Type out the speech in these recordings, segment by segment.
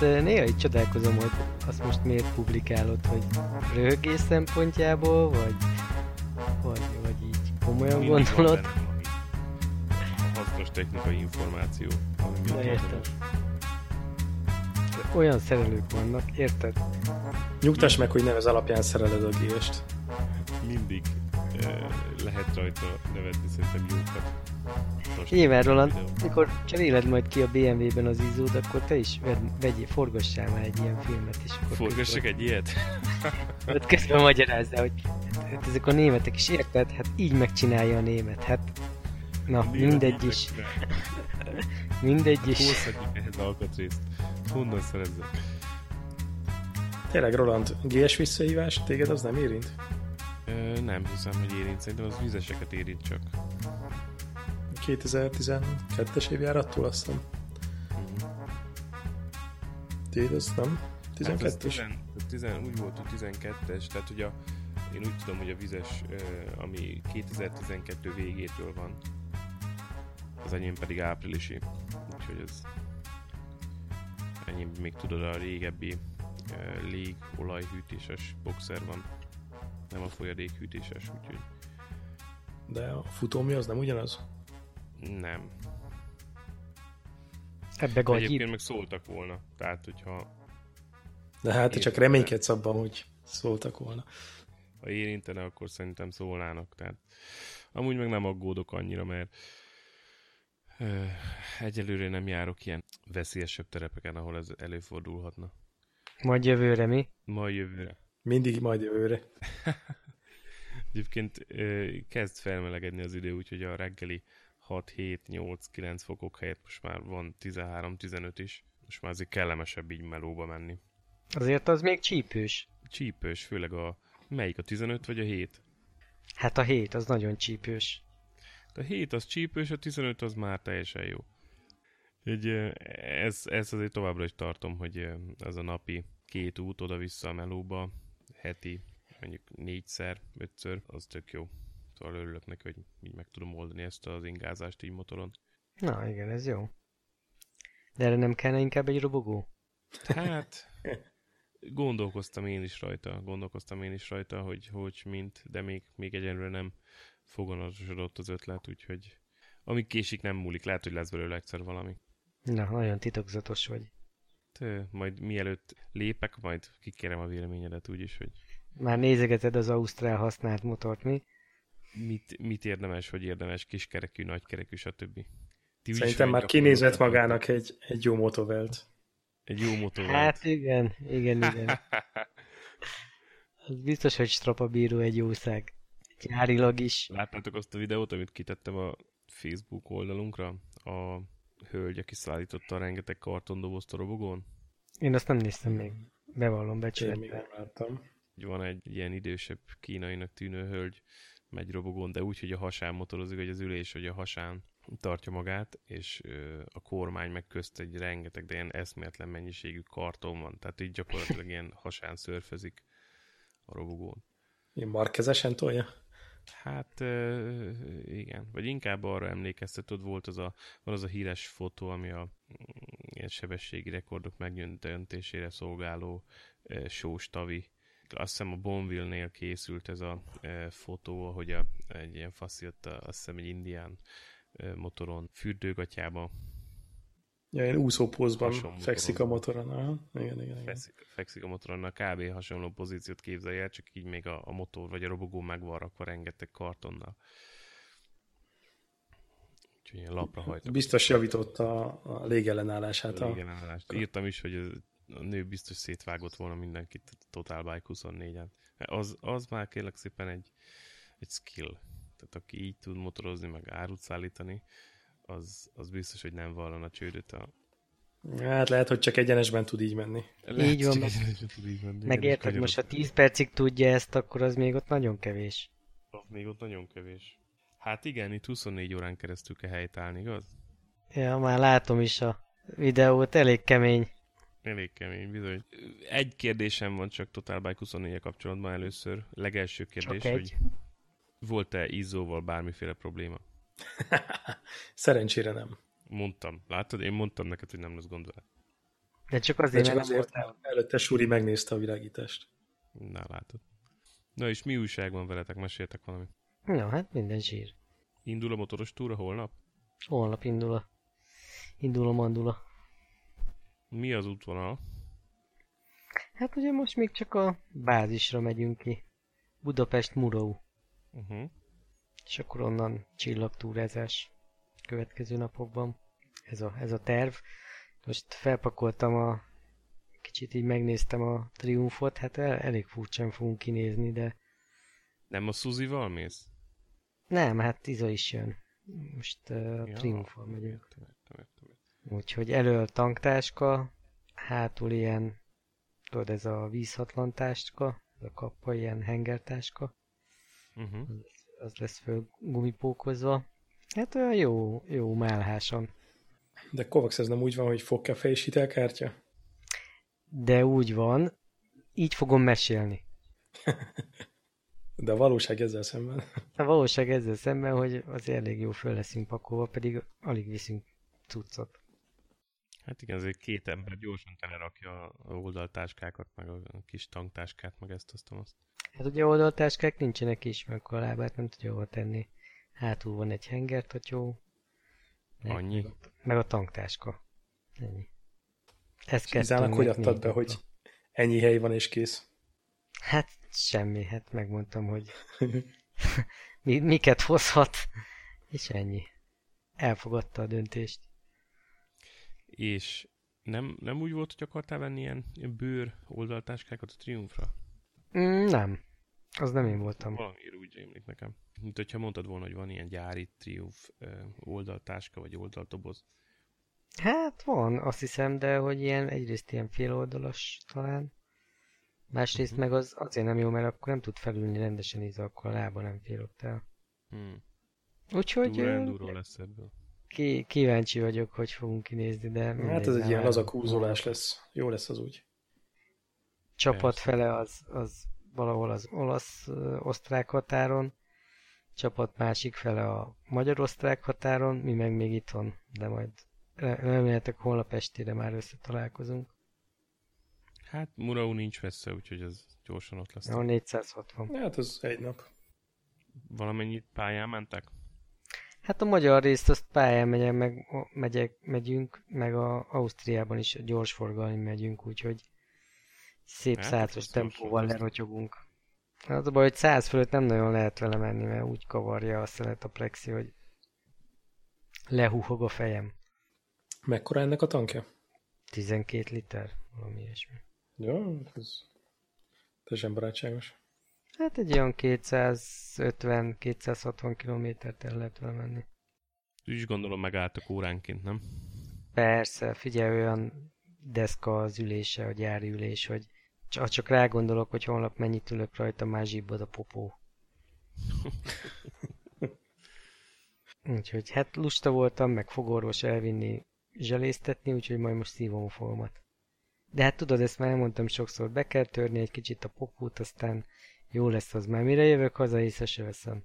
azt néha így csodálkozom, hogy azt most miért publikálod, hogy röhögés szempontjából, vagy, vagy, vagy így komolyan Mindig gondolod? Hasznos technikai információ. Na értem. Olyan szerelők vannak, érted? Nyugtass meg, hogy nem ez alapján szereled a gést. Mindig lehet rajta nevetni szerintem jókat. Nyilván, Roland, mikor cseréled majd ki a BMW-ben az izód, akkor te is vegyél, forgassál már egy ilyen filmet. És akkor Forgassak egy ilyet? Hát közben magyarázzál, hogy hát ezek a németek is érted? Hát így megcsinálja a német. Hát, na, a mindegy is. mindegy is. Hozhatjuk ehhez alkatrészt. Honnan szerezzek? Tényleg, Roland, GS visszahívás téged az nem érint? Ö, nem hiszem, hogy érint. Szerintem az vizeseket érint csak. 2012-es évjárattól azt hiszem. Téd, az nem? 12-es? Hát 10, úgy volt, hogy 12-es, tehát ugye a, én úgy tudom, hogy a vizes, ami 2012 végétől van, az enyém pedig áprilisi, úgyhogy ez enyém még tudod a régebbi lég olajhűtéses boxer van, nem a folyadékhűtéses, úgyhogy de a futómű az nem ugyanaz? Nem. Ebbe gagyib. Egyébként meg szóltak volna. Tehát, hogyha... De hát te csak reménykedsz abban, hogy szóltak volna. Ha érintene, akkor szerintem szólnának. Tehát amúgy meg nem aggódok annyira, mert ö, egyelőre nem járok ilyen veszélyesebb terepeken, ahol ez előfordulhatna. Majd jövőre mi? Majd jövőre. Mindig majd jövőre. Egyébként kezd felmelegedni az idő, úgyhogy a reggeli 6-7-8-9 fokok helyett most már van 13-15 is. Most már azért kellemesebb így melóba menni. Azért az még csípős. Csípős, főleg a... Melyik, a 15 vagy a 7? Hát a 7, az nagyon csípős. A 7 az csípős, a 15 az már teljesen jó. Egy, ez, ez azért továbbra is tartom, hogy ez a napi két út oda-vissza a melóba, heti mondjuk négyszer, ötször, az tök jó. Szóval örülök neki, hogy így meg tudom oldani ezt az ingázást így motoron. Na igen, ez jó. De erre nem kellene inkább egy robogó? Hát, gondolkoztam én is rajta, gondolkoztam én is rajta, hogy hogy mint, de még, még egyenlőre nem foganatosodott az ötlet, úgyhogy amíg késik nem múlik, lehet, hogy lesz belőle egyszer valami. Na, nagyon titokzatos vagy. Te, majd mielőtt lépek, majd kikérem a véleményedet úgyis, hogy... Már nézegeted az Ausztrál használt motort, mi? Mit, mit érdemes, hogy érdemes, kiskerekű, nagykerekű, stb. Ti Szerintem már kinézett magának egy, egy jó motovelt. Egy jó motovelt. Hát igen, igen, igen. Az biztos, hogy strapabíró egy jószág. Gyárilag is. Láttátok azt a videót, amit kitettem a Facebook oldalunkra? A hölgy, aki szállította a rengeteg kartondobozt a robogón? Én azt nem néztem még. Bevallom, becsülettel. Én még nem láttam. Van egy ilyen idősebb kínainak tűnő hölgy, megy robogón, de úgy, hogy a hasán motorozik, hogy az ülés, hogy a hasán tartja magát, és a kormány meg közt egy rengeteg, de ilyen eszméletlen mennyiségű karton van. Tehát így gyakorlatilag ilyen hasán szörfözik a robogón. Ilyen markezesen tolja? Hát igen, vagy inkább arra emlékeztet, ott volt az a, van az a híres fotó, ami a ilyen sebességi rekordok megnyöntésére szolgáló sós tavi azt hiszem a Bonville-nél készült ez a e, fotó, ahogy a, egy ilyen fasziott, azt hiszem egy indián e, motoron fürdőgatyába Ja, ilyen úszópózban fekszik a motoron. Aha. Igen, igen, igen. Fekszik, fekszik a motoron, a kb. hasonló pozíciót képzelje el, csak így még a, a motor vagy a robogó meg van rakva rengeteg kartonnal. Úgyhogy ilyen lapra hajtott. Biztos javította a légellenállását. A légellenállást. Írtam is, hogy ez a nő biztos szétvágott volna mindenkit Total Bike 24-en. Az, az már kérlek szépen egy, egy skill. Tehát aki így tud motorozni, meg árut szállítani, az, az biztos, hogy nem vallana csődöt a... Hát lehet, hogy csak egyenesben tud így menni. Lehet, így van, meg, tud így menni. Megérted, most ha 10 percig tudja ezt, akkor az még ott nagyon kevés. Az még ott nagyon kevés. Hát igen, itt 24 órán keresztül kell helytállni, igaz? Ja, már látom is a videót, elég kemény. Elég kemény, bizony. Egy kérdésem van csak Total Bike 24 kapcsolatban először. Legelső kérdés, hogy volt-e izzóval bármiféle probléma? Szerencsére nem. Mondtam. Látod? Én mondtam neked, hogy nem lesz gond vele. De csak De azért, csak mert nem azért, voltál. előtte Suri megnézte a világítást. Na, látod. Na és mi újság van veletek? Meséltek valamit. Ja, hát minden zsír. Indul a motoros túra holnap? Holnap indul a... Indul a mandula. Mi az útvonal? Hát ugye most még csak a bázisra megyünk ki. Budapest Murau. Uh-huh. És akkor onnan csillagtúrázás következő napokban. Ez a, ez a terv. Most felpakoltam a... Kicsit így megnéztem a triumfot, hát el, elég furcsán fogunk kinézni, de Nem a Suzival mész? nem, hát Iza is jön. Most uh, Ja. triumfal megyünk. Értem, értem, értem. Úgyhogy elől tanktáska, hátul ilyen, tudod, ez a vízhatlan táska, ez a kappa ilyen hengertáska, Uh-huh. az lesz föl gumipókozva. Hát olyan jó, jó málháson. De Kovacs ez nem úgy van, hogy fogkefej és hitelkártya? De úgy van, így fogom mesélni. De a valóság ezzel szemben. A valóság ezzel szemben, hogy az elég jó föl leszünk pakolva, pedig alig viszünk cuccot. Hát igen, azért két ember gyorsan telerakja a oldaltáskákat, meg a kis tanktáskát, meg ezt, azt, azt. Hát ugye oldaltáskák nincsenek is, meg akkor a lábát nem tudja hova tenni. Hátul van egy hengertatyó. Annyi? Meg a tanktáska. Ennyi. Ez kettő, Izának hogy adtad be, hogy ennyi hely van és kész? Hát semmi, hát megmondtam, hogy mi, miket hozhat, és ennyi. Elfogadta a döntést. És nem, nem úgy volt, hogy akartál venni ilyen, bőr oldaltáskákat a Triumfra? Mm, nem, az nem én voltam. Valamiért úgy rémlik nekem. Mint hogyha mondtad volna, hogy van ilyen gyári Triumph ö, oldaltáska, vagy oldaltoboz. Hát van, azt hiszem, de hogy ilyen egyrészt ilyen féloldalas talán. Másrészt Mhm. meg az azért nem jó, mert akkor nem tud felülni rendesen íze, akkor a lába nem fél ott el. Hmm. Úgyhogy enduro lesz ebből. Ki, kíváncsi vagyok, hogy fogunk kinézni, de Hát ez egy ilyen laza várom. kúzolás lesz. Jó lesz az úgy. Csapat fele az, az valahol az olasz-osztrák határon, csapat másik fele a magyar-osztrák határon, mi meg még itthon, de majd re- remélhetőleg holnap estére már összetalálkozunk. Hát Murau nincs messze, úgyhogy ez gyorsan ott lesz. A 460. Hát ez egy nap. Valamennyit pályán mentek? Hát a magyar részt azt pályán megyek, meg, megyek, megyünk, meg a Ausztriában is gyorsforgalmi megyünk, úgyhogy szép Hát, százas tempóval lerotyogunk. Az a baj, hogy száz fölött nem nagyon lehet vele menni, mert úgy kavarja a szelet a plexi, hogy lehuhog a fejem. Mekkora ennek a tankja? 12 liter, valami ilyesmi. Jó, ez teljesen barátságos. Hát egy olyan 250-260 kilométert el lehet vele menni. Úgy is gondolom megálltak óránként, nem? Persze, figyelj, olyan deszka az ülése, a gyári ülés, hogy c- ha csak rá gondolok, hogy holnap mennyit ülök rajta, már zsibbad a popó. Úgyhogy hát lusta voltam, meg fogorvos elvinni, zseléztetni, úgyhogy majd most szívom a fogamat. De hát tudod, ezt már elmondtam sokszor, be kell törni egy kicsit a popót, aztán jó lesz az már. Mire jövök haza, észre se veszem.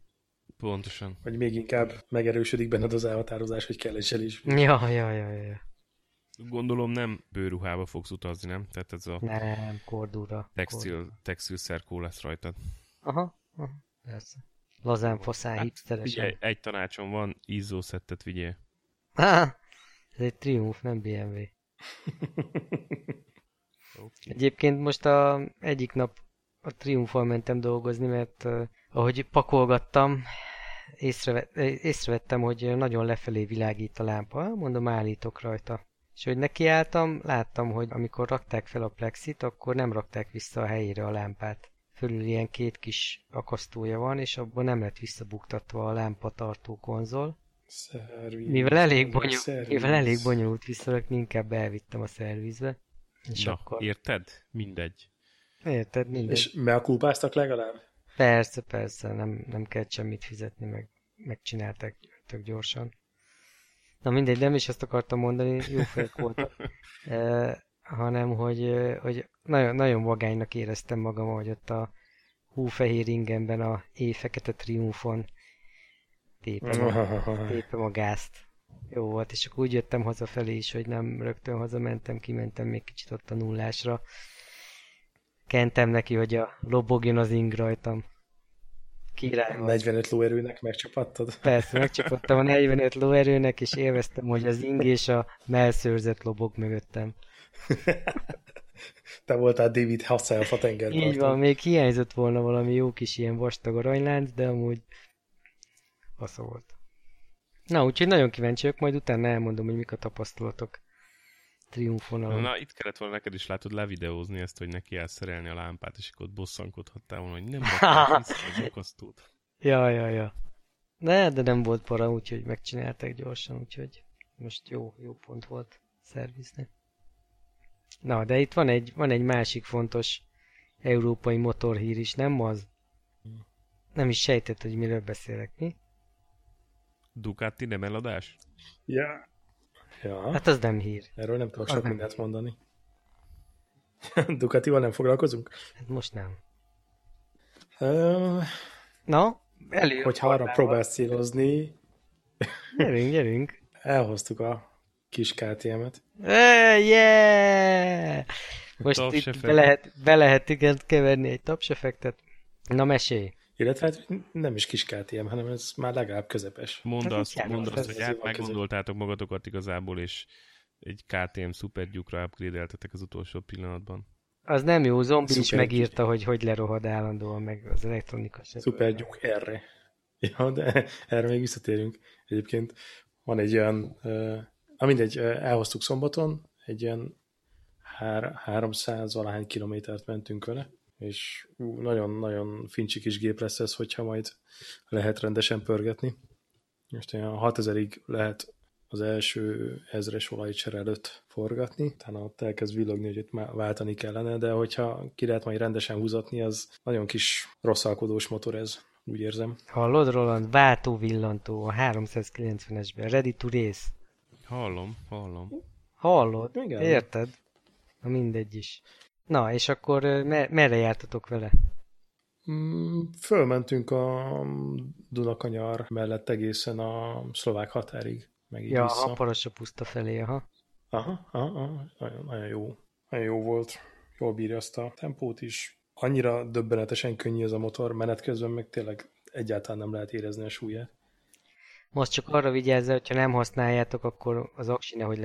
Pontosan. Vagy még inkább megerősödik benned az elhatározás, hogy kell egy zselés. Ja, ja, ja, ja. Gondolom nem bőruhába fogsz utazni, nem? Tehát ez a Nem, kordúra. textil, textil szerkó lesz rajtad. Aha, aha, persze. Lazán, faszán, Hát, hipsteresen. Ugye egy tanácsom van, izzó szettet vigyél. Ah, ez egy Triumph, nem BMW. Okay. Egyébként most a egyik nap a Triumphal mentem dolgozni, mert uh, ahogy pakolgattam, észreve, eh, észrevettem, hogy nagyon lefelé világít a lámpa. Mondom, állítok rajta. És hogy nekiálltam, láttam, hogy amikor rakták fel a plexit, akkor nem rakták vissza a helyére a lámpát. Fölül ilyen két kis akasztója van, és abban nem lett visszabuktatva a lámpatartó konzol. Szerviz. Mivel elég, bonyol, Szerviz. mivel elég bonyolult visszarakni, inkább elvittem a szervizbe. És Na, akkor... érted? Mindegy. Érted, mindegy. És meakulpáztak legalább? Persze, persze, nem, nem kell semmit fizetni, meg megcsinálták tök gyorsan. Na mindegy, nem is azt akartam mondani, jó fejek voltak, e, hanem hogy, hogy nagyon, nagyon vagánynak éreztem magam, hogy ott a húfehér ingemben a éjfekete triumfon tépem a, tépem a gázt. jó volt, és akkor úgy jöttem hazafelé is, hogy nem rögtön hazamentem, kimentem még kicsit ott a nullásra. Kentem neki, hogy a lobogjon az ing rajtam. Király 45 lóerőnek megcsapattad? Persze, megcsapattam a 45 lóerőnek, és élveztem, hogy az ing és a melszőrzet lobog mögöttem. Te voltál David Hasselhoff a tengerparton. Így van, még hiányzott volna valami jó kis ilyen vastag aranylánc, de amúgy fasza volt. Na, úgyhogy nagyon kíváncsi vagyok, majd utána elmondom, hogy mik a tapasztalatok triumfonalon. Na, itt kellett volna neked is látod levideózni ezt, hogy neki szerelni a lámpát, és akkor ott bosszankodhattál volna, hogy nem vissza az akasztót. Ja, ja, ja. Ne, de nem volt para, úgyhogy megcsinálták gyorsan, úgyhogy most jó, jó pont volt szervizni. Na, de itt van egy, van egy másik fontos európai motorhír is, nem az? Nem is sejtett, hogy miről beszélek, mi? Ducati nem eladás? Ja. Ja. Hát az nem hír. Erről nem tudok sok mindent mondani. Ducatival nem foglalkozunk? Hát most nem. Uh, Na, elő. Hogyha arra próbálsz célozni... gyerünk, gyerünk. Elhoztuk a kis KTM-et. Uh, yeah! Most itt be lehet, be lehet igen keverni egy tapsefektet. Na mesélj! Illetve hát nem is kis KTM, hanem ez már legalább közepes. Mondd azt, mondd azt hogy át meggondoltátok magatokat igazából, és egy KTM szupergyukra upgrade az utolsó pillanatban. Az nem jó, zombi is megírta, hogy hogy lerohad állandóan meg az elektronika. Szupergyuk erre. Ja, de erre még visszatérünk. Egyébként van egy olyan, uh, mindegy, elhoztuk szombaton, egy ilyen 300 valahány kilométert mentünk vele, és nagyon-nagyon fincsi kis gép lesz ez, hogyha majd lehet rendesen pörgetni. Most olyan 6000-ig lehet az első ezres olajcsere előtt forgatni, utána ott elkezd villogni, hogy itt már váltani kellene, de hogyha ki lehet majd rendesen húzatni, az nagyon kis rosszalkodós motor ez, úgy érzem. Hallod, Roland? Váltó villantó a 390-esben. Ready to race. Hallom, hallom. Hallod? Igen. Érted? Na mindegy is. Na, és akkor merre jártatok vele? Mm, fölmentünk a Dunakanyar mellett egészen a szlovák határig. Meg ja, vissza. a Parasa puszta felé, aha. Aha, aha, aha nagyon, nagyon jó. Nagyon jó volt. Jól bírja azt a tempót is. Annyira döbbenetesen könnyű ez a motor, menet közben meg tényleg egyáltalán nem lehet érezni a súlyát. Most csak arra vigyázz, hogyha nem használjátok, akkor az aksi nehogy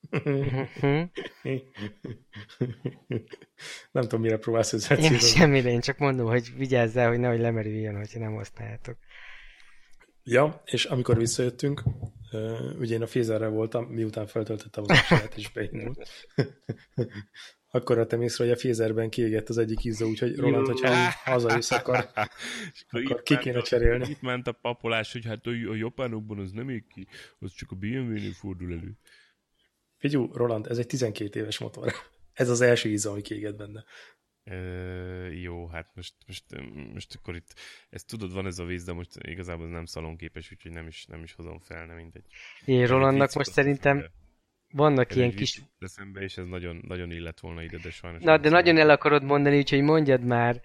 nem tudom, mire próbálsz ezzel Én semmire, én csak mondom, hogy vigyázzál, hogy nehogy lemerüljön, hogyha nem használjátok. Ja, és amikor visszajöttünk, ugye én a Fézerre voltam, miután feltöltöttem az apsát, és beindult. akkor adtam észre, hogy a Fézerben kiégett az egyik ízza, úgyhogy Roland, hogyha hazajössz, akkor, akkor ki kéne cserélni. Itt ment a papolás, hogy hát a japánokban az nem ég ki, az csak a BMW-nél fordul elő. Figyú, Roland, ez egy 12 éves motor. Ez az első íza, ami kiégett benne. Ö, jó, hát most, most, most akkor itt, ezt tudod, van ez a víz, de most igazából nem szalonképes, úgyhogy nem is, nem is hozom fel, nem mindegy. Én Rolandnak most szerintem vannak ilyen kis... Eszembe, és ez nagyon, nagyon illet volna ide, de sajnos... Na, de nagyon el akarod mondani, úgyhogy mondjad már.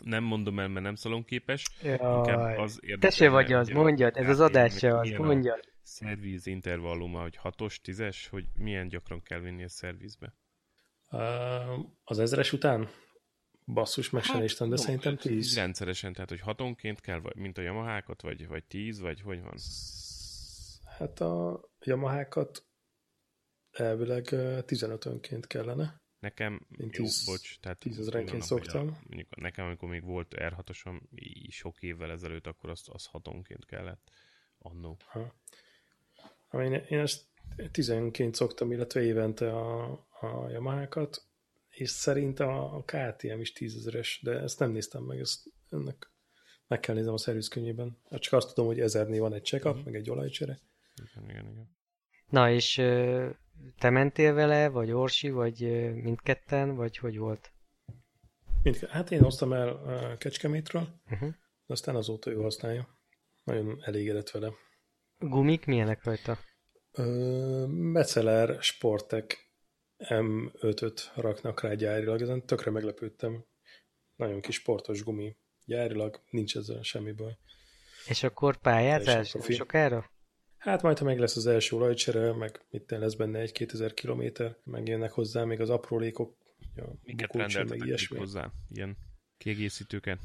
Nem mondom el, mert nem szalonképes. Jaj, az te se vagy az, mondjad, ez az adás se az, mondjad szerviz intervalluma, hogy 6-os, 10-es, hogy milyen gyakran kell vinni a szervizbe? Az ezres után? Basszus, meg hát, néztem, de no, szerintem 10. Rendszeresen, tehát hogy hatonként kell, vagy, mint a Yamahákat, vagy, vagy 10, vagy hogy van? Hát a Yamahákat elvileg 15-önként kellene. Nekem, Mint jó, 10, bocs, tehát 10 ezrenként szoktam. A, mondjuk nekem, amikor még volt R6-osom sok évvel ezelőtt, akkor azt, az hatonként kellett annó. Ha. Én, én ezt tizenként szoktam, illetve évente a, a Yamaha-kat, és szerint a, a KTM is tízezeres, de ezt nem néztem meg, ezt ennek meg kell néznem a szervizkönyvében. Hát csak azt tudom, hogy ezernél van egy check-up, uh-huh. meg egy olajcsere. Igen, igen, igen. Na, és te mentél vele, vagy Orsi, vagy mindketten, vagy hogy volt? Mindke- hát én hoztam el a Kecskemétről, uh-huh. de aztán azóta ő használja. Nagyon elégedett vele. Gumik milyenek rajta? Meceler Sportek M5-öt raknak rá gyárilag, ezen tökre meglepődtem. Nagyon kis sportos gumi gyárilag, nincs ezzel semmi baj. És akkor pályázás sokára? Hát majd, ha meg lesz az első olajcsere, meg mit lesz benne egy-két ezer kilométer, megjönnek hozzá még az aprólékok, a Miket bukócső, meg ilyesmi. hozzá? Ilyen kiegészítőket?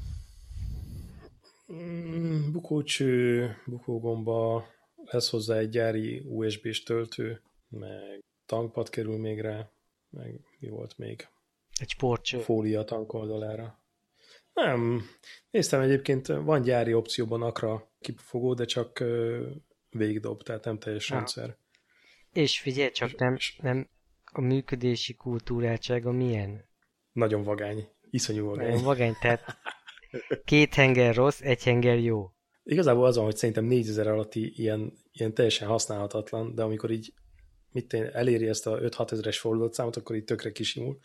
Mm, Bukócső, bukógomba, lesz hozzá egy gyári USB-s töltő, meg tankpad kerül még rá, meg mi volt még? Egy sportcső. Fólia tank oldalára. Nem. Néztem egyébként, van gyári opcióban akra kipufogó, de csak ö, végigdob, tehát nem teljes Ah. rendszer. És figyelj csak, nem, nem a működési kultúráltsága milyen? Nagyon vagány. Iszonyú vagány. Nagyon vagány, tehát két henger rossz, egy henger jó. Igazából az van, hogy szerintem 4000 alatti ilyen, ilyen teljesen használhatatlan, de amikor így mit én, eléri ezt a 5-6 ezeres fordulatszámot, akkor így tökre kisimul.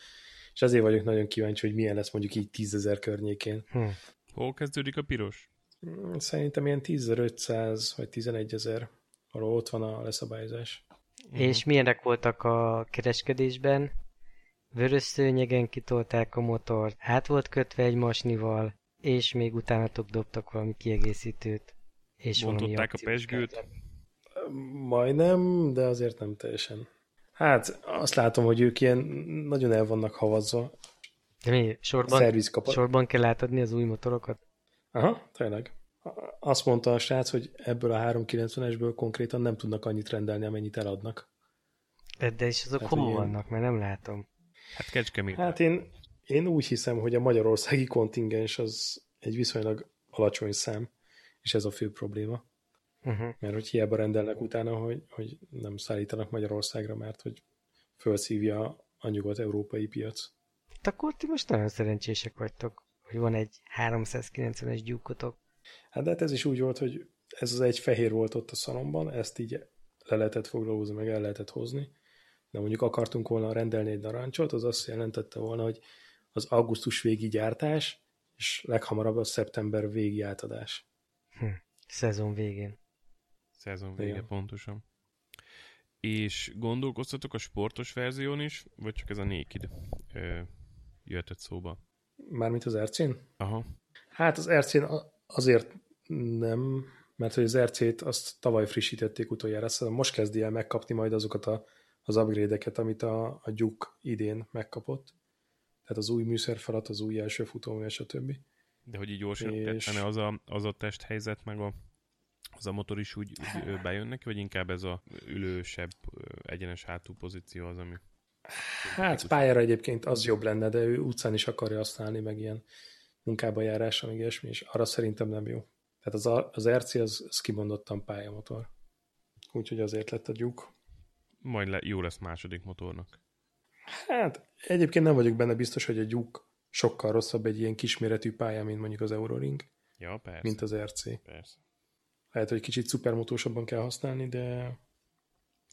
És azért vagyok nagyon kíváncsi, hogy milyen lesz mondjuk így 10 ezer környékén. Hm. Hol kezdődik a piros? Mm, Szerintem ilyen 10.500 vagy 11 ezer. Arról ott van a leszabályozás. Mhm. És milyenek voltak a kereskedésben? Vörös szőnyegen kitolták a motort, át volt kötve egy masnival, és még utánatok dobtak valami kiegészítőt. És valami Bontották a akciót pezsgőt? kellett. Majdnem, de azért nem teljesen. Hát azt látom, hogy ők ilyen nagyon el vannak havazva. De mi, sorban, sorban kell átadni az új motorokat? Aha, tényleg. Azt mondta a srác, hogy ebből a 390-esből konkrétan nem tudnak annyit rendelni, amennyit eladnak. De, de és azok Hát, hol vannak, mert nem látom. Hát Kecskemét. Hát én, én úgy hiszem, hogy a magyarországi kontingens az egy viszonylag alacsony szám, és ez a fő probléma. Uh-huh. Mert hogy hiába rendelnek utána, hogy, hogy nem szállítanak Magyarországra, mert hogy felszívja a nyugat-európai piac. Hát akkor ti most nagyon szerencsések vagytok, hogy van egy 390-es gyúkotok. Hát de hát ez is úgy volt, hogy ez az egy fehér volt ott a szalomban, ezt így le lehetett foglalózni, meg el lehetett hozni, de mondjuk akartunk volna rendelni egy narancsot, az azt jelentette volna, hogy az augusztus végi gyártás, és leghamarabb a szeptember végi átadás. Szezon végén. Szezon vége Igen. pontosan. És gondolkoztatok a sportos verzión is, vagy csak ez a Naked ö, jöhetett szóba? Mármint az ercén? Aha. Hát az ercén a- azért nem, mert hogy az ercét azt tavaly frissítették utoljára, szóval most kezdi el megkapni majd azokat a, az upgrade-eket, amit a, a Gyuk idén megkapott. Tehát az új műszerfalat, az új első futómű, stb. De hogy így gyorsan És- tetszene az a, az a testhelyzet, meg a, az a motor is úgy, úgy bejön neki, vagy inkább ez a ülősebb, egyenes hátú pozíció az, ami... Hát pályára egyébként az jobb lenne, de ő utcán is akarja használni, meg ilyen munkába járásra, meg ilyesmi, és arra szerintem nem jó. Tehát az, az RC az, az kimondottan pályamotor. Úgyhogy azért lett a gyuk. Majd le, jó lesz második motornak. Hát egyébként nem vagyok benne biztos, hogy a gyuk sokkal rosszabb egy ilyen kisméretű pálya, mint mondjuk az Euroring, Ja, persze. mint az RC. Persze. Lehet, hogy kicsit szupermotósabban kell használni, de,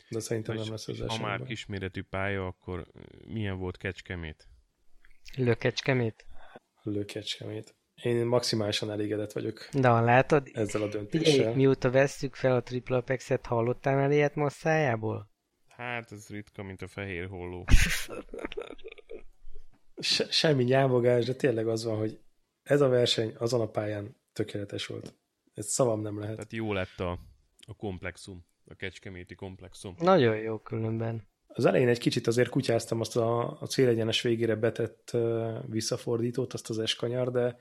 de szerintem nem lesz az és ha már kisméretű pálya, akkor milyen volt Kecskemét? Lökecskemét? Lőkecskemét. Én maximálisan elégedett vagyok De ha látod, ezzel a döntéssel. mióta vesszük fel a Triple Apex-et, hallottál már ilyet masszájából? Hát ez ritka, mint a fehér holló. Se, semmi nyávogás, de tényleg az van, hogy ez a verseny azon a pályán tökéletes volt. Ez szavam nem lehet. Tehát jó lett a, a komplexum, a kecskeméti komplexum. Nagyon jó különben. Az elején egy kicsit azért kutyáztam azt a, a célegyenes végére betett uh, visszafordítót, azt az eskanyar, de,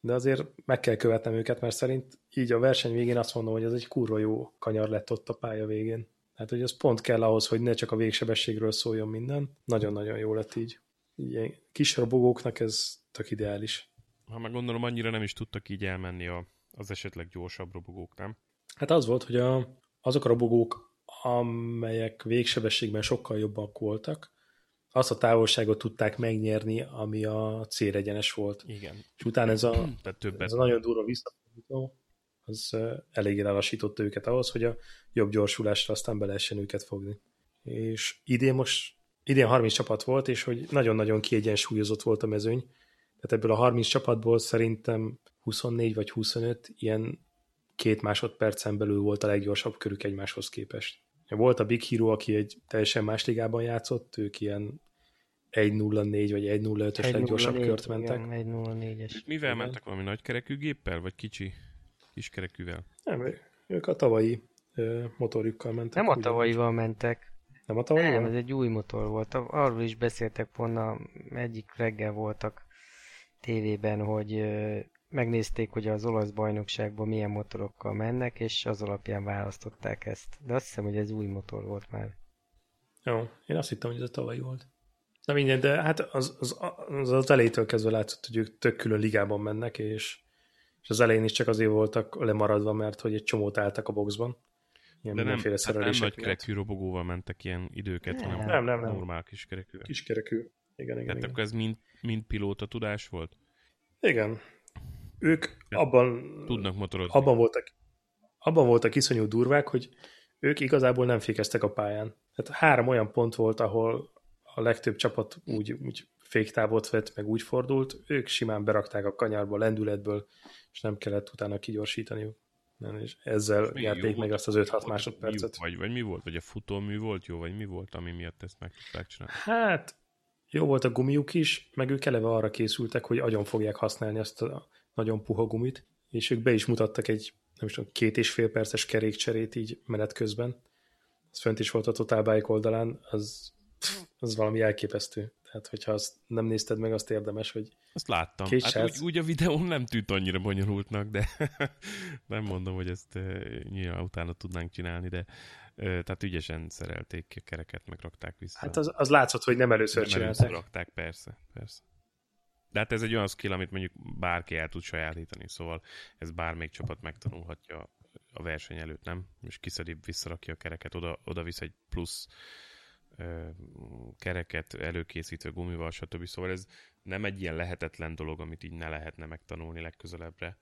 de azért meg kell követnem őket, mert szerint így a verseny végén azt mondom, hogy ez egy kurva jó kanyar lett ott a pálya végén. Hát, hogy az pont kell ahhoz, hogy ne csak a végsebességről szóljon minden. Nagyon-nagyon jó lett így. Ilyen kis robogóknak ez tök ideális. Ha meg gondolom, annyira nem is tudtak így elmenni a, az esetleg gyorsabb robogók, nem? Hát az volt, hogy a, azok a robogók, amelyek végsebességben sokkal jobbak voltak, azt a távolságot tudták megnyerni, ami a célegyenes volt. Igen. És utána ez a, ez a nagyon durva visszafordító, az ö, eléggé lelassította őket ahhoz, hogy a jobb gyorsulásra aztán be lehessen őket fogni. És idén most, idén 30 csapat volt, és hogy nagyon-nagyon kiegyensúlyozott volt a mezőny. Tehát ebből a 30 csapatból szerintem 24 vagy 25 ilyen két másodpercen belül volt a leggyorsabb körük egymáshoz képest. Volt a Big Hero, aki egy teljesen más ligában játszott, ők ilyen 1.04 vagy 1.05-ös leggyorsabb kört mentek. Igen, 1.04-es. Mivel Igen. mentek valami nagykerekű géppel, vagy kicsi kiskerekűvel? Nem, ők a tavalyi ö, motorjukkal mentek. Nem a tavalyival mentek. Nem a tavalyival? Nem, ez egy új motor volt. Arról is beszéltek volna, egyik reggel voltak tévében, hogy megnézték, hogy az olasz bajnokságban milyen motorokkal mennek, és az alapján választották ezt. De azt hiszem, hogy ez új motor volt már. Jó, én azt hittem, hogy ez a tavalyi volt. Na minden, de hát az, az, az, az elejétől kezdve látszott, hogy ők tök külön ligában mennek, és, és az elején is csak azért voltak lemaradva, mert hogy egy csomót álltak a boxban. Ilyen De nem, hát nem nagy kerekű robogóval mentek ilyen időket, Nem. hanem Nem, nem, nem. normál kis kerekű. Kiskerekű. Igen, igen, Tehát igen. akkor ez mind, mind pilóta tudás volt? Igen. Ők abban, Tudnak motorozni. abban voltak abban voltak iszonyú durvák, hogy ők igazából nem fékeztek a pályán. Tehát három olyan pont volt, ahol a legtöbb csapat úgy, úgy féktávot vett, meg úgy fordult, ők simán berakták a kanyarba lendületből, és nem kellett utána kigyorsítaniuk. Nem, és ezzel nyerték jó meg azt az 5-6 Volt, másodpercet. Vagy, vagy mi volt? Vagy a futómű volt jó? Vagy mi volt, ami miatt ezt meg tudták csinálni? Hát, jó volt a gumiuk is, meg ők eleve arra készültek, hogy agyon fogják használni azt a nagyon puha gumit, és ők be is mutattak egy, nem is tudom, két és fél perces kerékcserét így menet közben. Ez fönt is volt a Total Bike oldalán, az, az valami elképesztő. Tehát, hogyha azt nem nézted meg, azt érdemes, hogy Azt láttam. Két hát úgy, úgy, a videón nem tűnt annyira bonyolultnak, de nem mondom, hogy ezt uh, nyilván utána tudnánk csinálni, de uh, tehát ügyesen szerelték a kereket, meg rakták vissza. hát az, az látszott, hogy nem először nem először csinálták. rakták, persze, persze. De hát ez egy olyan skill, amit mondjuk bárki el tud sajátítani, szóval ez bármelyik csapat megtanulhatja a verseny előtt, nem? És kiszedi, visszarakja a kereket, oda, oda visz egy plusz kereket előkészítő gumival, stb. Szóval ez nem egy ilyen lehetetlen dolog, amit így ne lehetne megtanulni legközelebbre.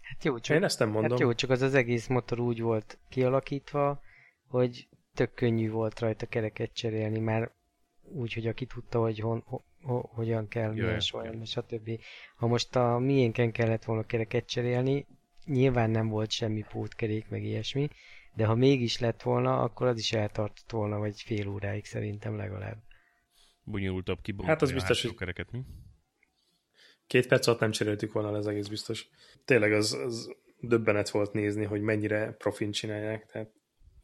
Hát jó, csak, Én ezt nem mondom. hát jó, csak az az egész motor úgy volt kialakítva, hogy tök könnyű volt rajta kereket cserélni, már úgy, hogy aki tudta, hogy hon, ho, ho, hogyan kell, milyen Jaj, sorrendben, stb. Ha most a miénken kellett volna kereket cserélni, nyilván nem volt semmi pótkerék, meg ilyesmi, de ha mégis lett volna, akkor az is eltartott volna, vagy fél óráig szerintem legalább. Bonyolultabb kibontani Hát az a biztos, hogy- kereket, mi? Két perc alatt nem cseréltük volna le, ez egész biztos. Tényleg az, az döbbenet volt nézni, hogy mennyire profin csinálják, tehát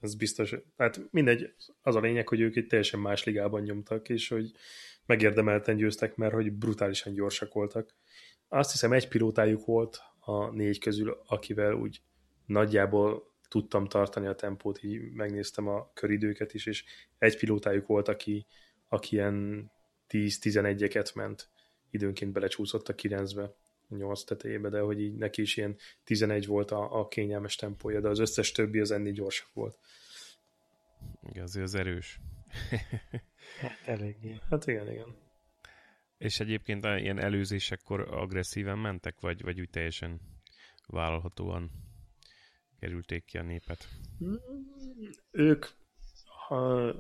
ez biztos. Tehát mindegy, az a lényeg, hogy ők egy teljesen más ligában nyomtak, és hogy megérdemelten győztek, mert hogy brutálisan gyorsak voltak. Azt hiszem egy pilótájuk volt a négy közül, akivel úgy nagyjából tudtam tartani a tempót, így megnéztem a köridőket is, és egy pilótájuk volt, aki, aki ilyen 10-11-eket ment időnként belecsúszott a 9-be, a 8 tetejébe, de hogy így neki is ilyen 11 volt a, a kényelmes tempója, de az összes többi az ennél gyorsabb volt. Igen, azért az erős. Hát eléggé. Hát igen, igen. És egyébként ilyen előzésekkor agresszíven mentek, vagy, vagy úgy teljesen vállalhatóan kerülték ki a népet? Ők ha,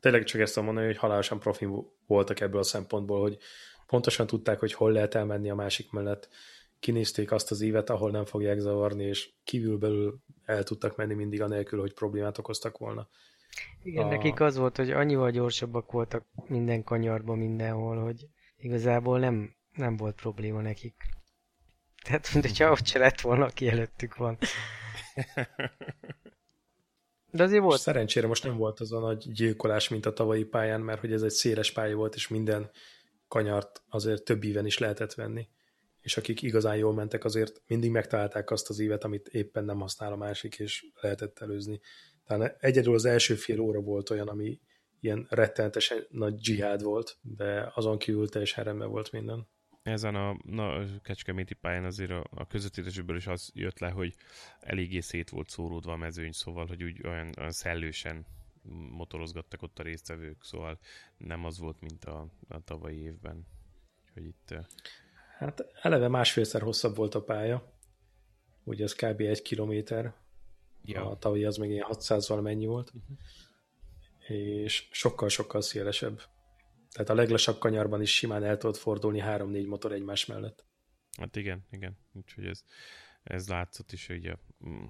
tényleg csak ezt tudom mondani, hogy halálosan profi voltak ebből a szempontból, hogy pontosan tudták, hogy hol lehet elmenni a másik mellett, kinézték azt az évet, ahol nem fogják zavarni, és kívülbelül el tudtak menni mindig anélkül, hogy problémát okoztak volna. Igen, A- nekik az volt, hogy annyival gyorsabbak voltak minden kanyarban, mindenhol, hogy igazából nem, nem volt probléma nekik. Tehát, mint hogyha ott se lett volna, aki előttük van. De azért Volt. Szerencsére most nem volt az a nagy gyilkolás, mint a tavalyi pályán, mert hogy ez egy széles pálya volt, és minden kanyart azért több íven is lehetett venni. És akik igazán jól mentek, azért mindig megtalálták azt az ívet, amit éppen nem használ a másik, és lehetett előzni. Tehát egyedül az első fél óra volt olyan, ami ilyen rettenetesen nagy dzsihád volt, de azon kívül teljesen rendben volt minden. Ezen a, na, a kecskeméti pályán azért a, a közvetítésből is az jött le, hogy eléggé szét volt szóródva a mezőny, szóval, hogy úgy olyan, olyan szellősen motorozgattak ott a résztvevők, szóval nem az volt, mint a, a tavalyi évben. Hogy itt Hát eleve másfélszer hosszabb volt a pálya, ugye ez kb. egy kilométer, ja, a tavalyi az meg ilyen 600 valamennyi volt, és sokkal-sokkal szélesebb. Tehát a leglassabb kanyarban is simán el tudott fordulni 3-4 motor egymás mellett. Hát igen, igen. Úgyhogy ez, ez látszott is, hogy a, mm,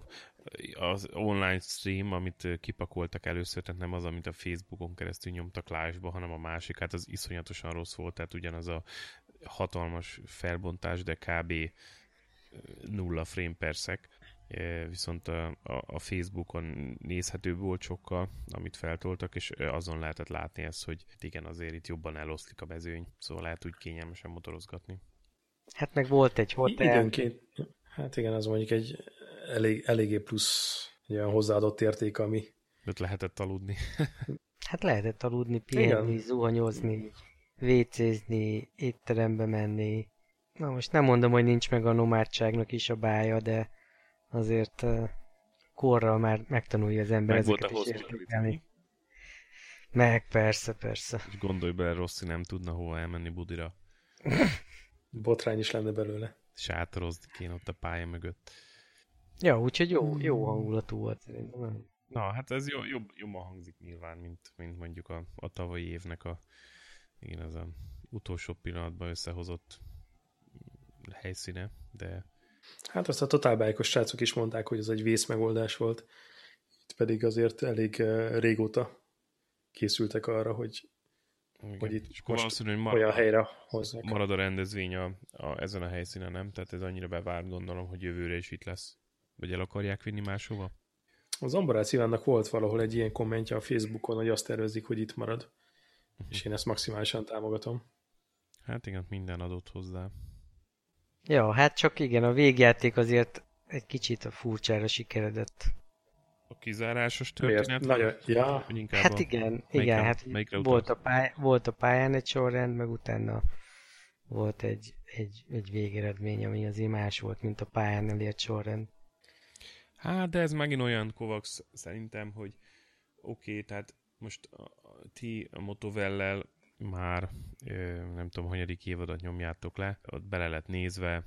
az online stream, amit kipakoltak először, tehát nem az, amit a Facebookon keresztül nyomtak live-ba, hanem a másik, hát az iszonyatosan rossz volt, tehát ugyanaz a hatalmas felbontás, de kb. nulla frame per sec, viszont a, a, Facebookon nézhető volt sokkal, amit feltoltak, és azon lehetett látni ezt, hogy igen, azért itt jobban eloszlik a mezőny, szóval lehet úgy kényelmesen motorozgatni. Hát meg volt egy hotel. Időnként, hát igen, az mondjuk egy elég, eléggé plusz egy olyan hozzáadott érték, ami... Öt lehetett aludni. hát lehetett aludni, pihenni, igen. zuhanyozni, vécézni, étterembe menni. Na most nem mondom, hogy nincs meg a nomádságnak is a bája, de azért korral már megtanulja az ember meg ezeket is értékelni. Meg, persze, persze. És gondolj bele, Rossi nem tudna hova elmenni Budira. Botrány is lenne belőle. Sátorozni kéne ott a pálya mögött. Ja, úgyhogy jó, jó hangulatú volt szerintem. Na, hát ez jó, jobb, jobban hangzik nyilván, mint, mint mondjuk a, a tavalyi évnek a igen, az a utolsó pillanatban összehozott helyszíne, de... Hát azt a totálbájkos srácok is mondták, hogy ez egy vészmegoldás volt. Itt pedig azért elég uh, régóta készültek arra, hogy, Igen. hogy itt és most valószínű, hogy marad, olyan helyre hozzák. Marad a rendezvény a, a, ezen a helyszínen, nem? Tehát ez annyira bevárt gondolom, hogy jövőre is itt lesz. Vagy el akarják vinni máshova? Az Ambarác Ivánnak volt valahol egy ilyen kommentje a Facebookon, hogy azt tervezik, hogy itt marad. Uh-huh. És én ezt maximálisan támogatom. Hát igen, minden adott hozzá. Ja, hát csak igen, a végjáték azért egy kicsit a furcsára sikeredett. A kizárásos történet? Nagyon, ja. Hát a... igen, igen, hát volt a, pály, volt a pályán egy sorrend, meg utána volt egy, egy, egy végeredmény, ami azért más volt, mint a pályán elért sorrend. Hát, de ez megint olyan, Kovacs, szerintem, hogy oké, okay, tehát most a, a, ti a Motovellel már nem tudom, hanyadik évadat nyomjátok le, ott bele lett nézve,